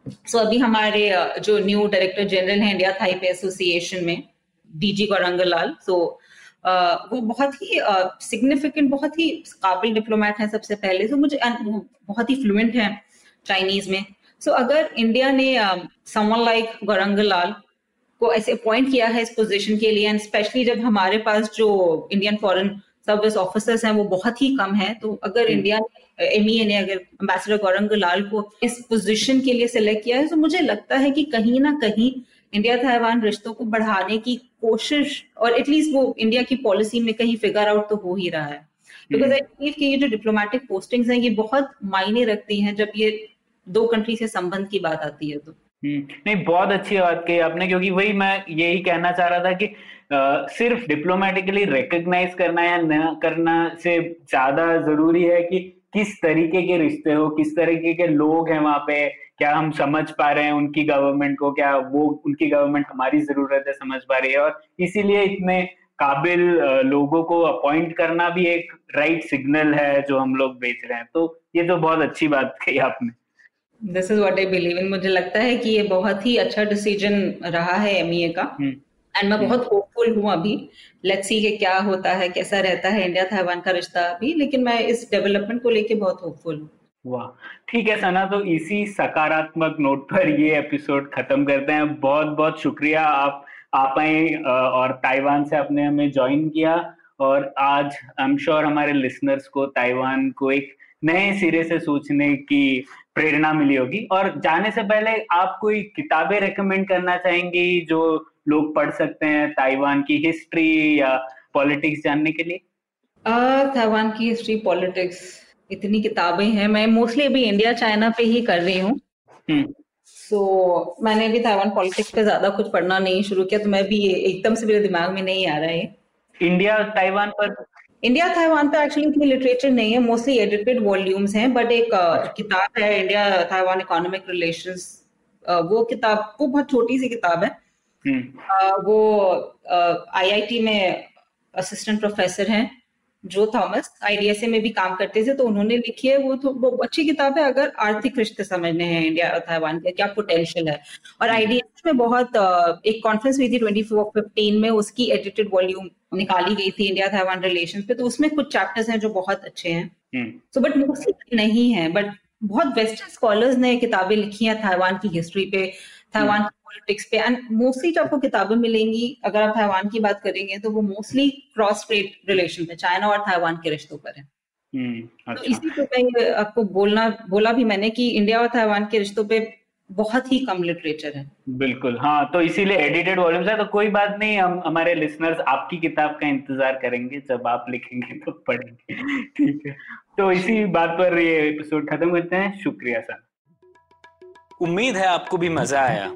सो so, अभी हमारे uh, जो न्यू डायरेक्टर जनरल है इंडिया थाईपे एसोसिएशन में डीजी गौरंगलाल सो so, Uh, वो बहुत ही सिग्निफिकेंट uh, बहुत ही काबिल डिप्लोमेट है सबसे पहले। तो मुझे बहुत ही फ्लुएंट है चाइनीज़ में। सो so, अगर इंडिया ने समवन लाइक गौरंगलाल को ऐसे अपॉइंट किया है इस पोजीशन के लिए एंड स्पेशली जब हमारे पास जो इंडियन फॉरेन सर्विस ऑफिसर्स हैं वो बहुत ही कम है तो अगर इंडिया एम ने अगर अम्बेसडर गौरंग लाल को इस पोजीशन के लिए सिलेक्ट किया है तो मुझे लगता है कि कहीं ना कहीं इंडिया ताइवान रिश्तों को बढ़ाने की कोशिश और एटलीस्ट वो इंडिया की पॉलिसी में कहीं फिगर आउट तो हो ही रहा है। बिकॉज़ आई बिलीव कि ये जो डिप्लोमेटिक पोस्टिंग्स हैं ये बहुत मायने रखती हैं जब ये दो कंट्री से संबंध की बात आती है तो। हम्म, नहीं बहुत अच्छी बात कही आपने क्योंकि वही मैं यही कहना चाह रहा था कि आ, सिर्फ़ डिप्लोमेटिकली रिकग्नाइज करना या न करना से ज़्यादा ज़रूरी है कि किस तरीके के रिश्ते हो किस तरीके के लोग हैं वहाँ पे? क्या हम समझ पा रहे हैं उनकी गवर्नमेंट को? क्या वो उनकी गवर्नमेंट हमारी ज़रूरत है समझ पा रही है? और इसीलिए इतने काबिल लोगों को अपॉइंट करना भी एक राइट सिग्नल है जो हम लोग बेच रहे हैं। तो ये तो बहुत अच्छी बात कही आपने। This is what I believe in मुझे लगता है कि ये बहुत ही अच्छा डिसीज़न रहा है एमईए का। एंड। मैं बहुत होपफुल हूँ अभी। लेट्स सी के क्या होता है कैसा रहता है इंडिया ताइवान का रिश्ता अभी। लेकिन मैं इस डेवलपमेंट को लेके बहुत होपफुल हूँ। वाह। ठीक है सना तो इसी सकारात्मक नोट पर ये एपिसोड खत्म करते हैं। बहुत बहुत शुक्रिया। आप आप आए और ताइवान से आपने हमें ज्वाइन किया। और आज आई एम श्योर हमारे लिसनर्स को ताइवान को एक नए सिरे से सोचने की प्रेरणा मिली होगी। और जाने से पहले आप कोई किताबें रेकमेंड करना चाहेंगी जो लोग पढ़ सकते हैं ताइवान की हिस्ट्री या पॉलिटिक्स जानने के लिए? ताइवान की हिस्ट्री पॉलिटिक्स इतनी किताबें हैं। मैं मोस्टली अभी इंडिया चाइना पे ही कर रही हूँ। सो हम्म। so, मैंने अभी ताइवान पॉलिटिक्स पे ज़्यादा कुछ पढ़ना नहीं शुरू किया तो मैं भी एकदम से मेरे दिमाग में नहीं आ रहा है। इंडिया ताइवान पर? इंडिया ताइवान पे एक्चुअली इतनी लिटरेचर नहीं है मोस्टली एडिटेड वॉल्यूम्स हैं बट एक uh, किताब है इंडिया ताइवान इकोनॉमिक रिलेशंस वो किताब वो बहुत छोटी सी किताब है। वो आईआईटी में असिस्टेंट प्रोफेसर हैं जो थॉमस आईडीएसए में भी काम करते थे तो उन्होंने लिखी है वो तो वो अच्छी किताब है अगर आर्थिक रिश्ते समझने हैं इंडिया और ताइवान के क्या पोटेंशियल है। और आईडीएस में बहुत एक कॉन्फ्रेंस हुई थी ट्वेंटी फिफ्टीन में उसकी एडिटेड वॉल्यूम निकाली गई थी इंडिया ताइवान रिलेशन पे तो उसमें कुछ चैप्टर्स हैं जो बहुत अच्छे हैं। सो बट मोस्टली नहीं है बट बहुत वेस्टर्न स्कॉलर्स ने किताबें लिखी हैं ताइवान की हिस्ट्री पे ताइवान की पॉलिटिक्स पे एंड मोस्टली जो आपको किताबें मिलेंगी अगर आप ताइवान की बात करेंगे तो वो मोस्टली क्रॉस ट्रेड रिलेशन पे चाइना और ताइवान के रिश्तों पर है। हम्म, तो अच्छा। तो इसी पे मैं आपको बोलना बोला भी मैंने कि इंडिया और ताइवान के रिश्तों पे बहुत ही कम लिटरेचर है। बिल्कुल हाँ तो इसीलिए एडिटेड वॉल्यूम्स है तो कोई बात नहीं हम हमारे लिसनर्स आपकी किताब का इंतज़ार करेंगे जब आप लिखेंगे तो पढ़ेंगे ठीक है। तो इसी बात पर ये एपिसोड खत्म करते हैं शुक्रिया सर। उम्मीद है आपको भी मज़ा आया।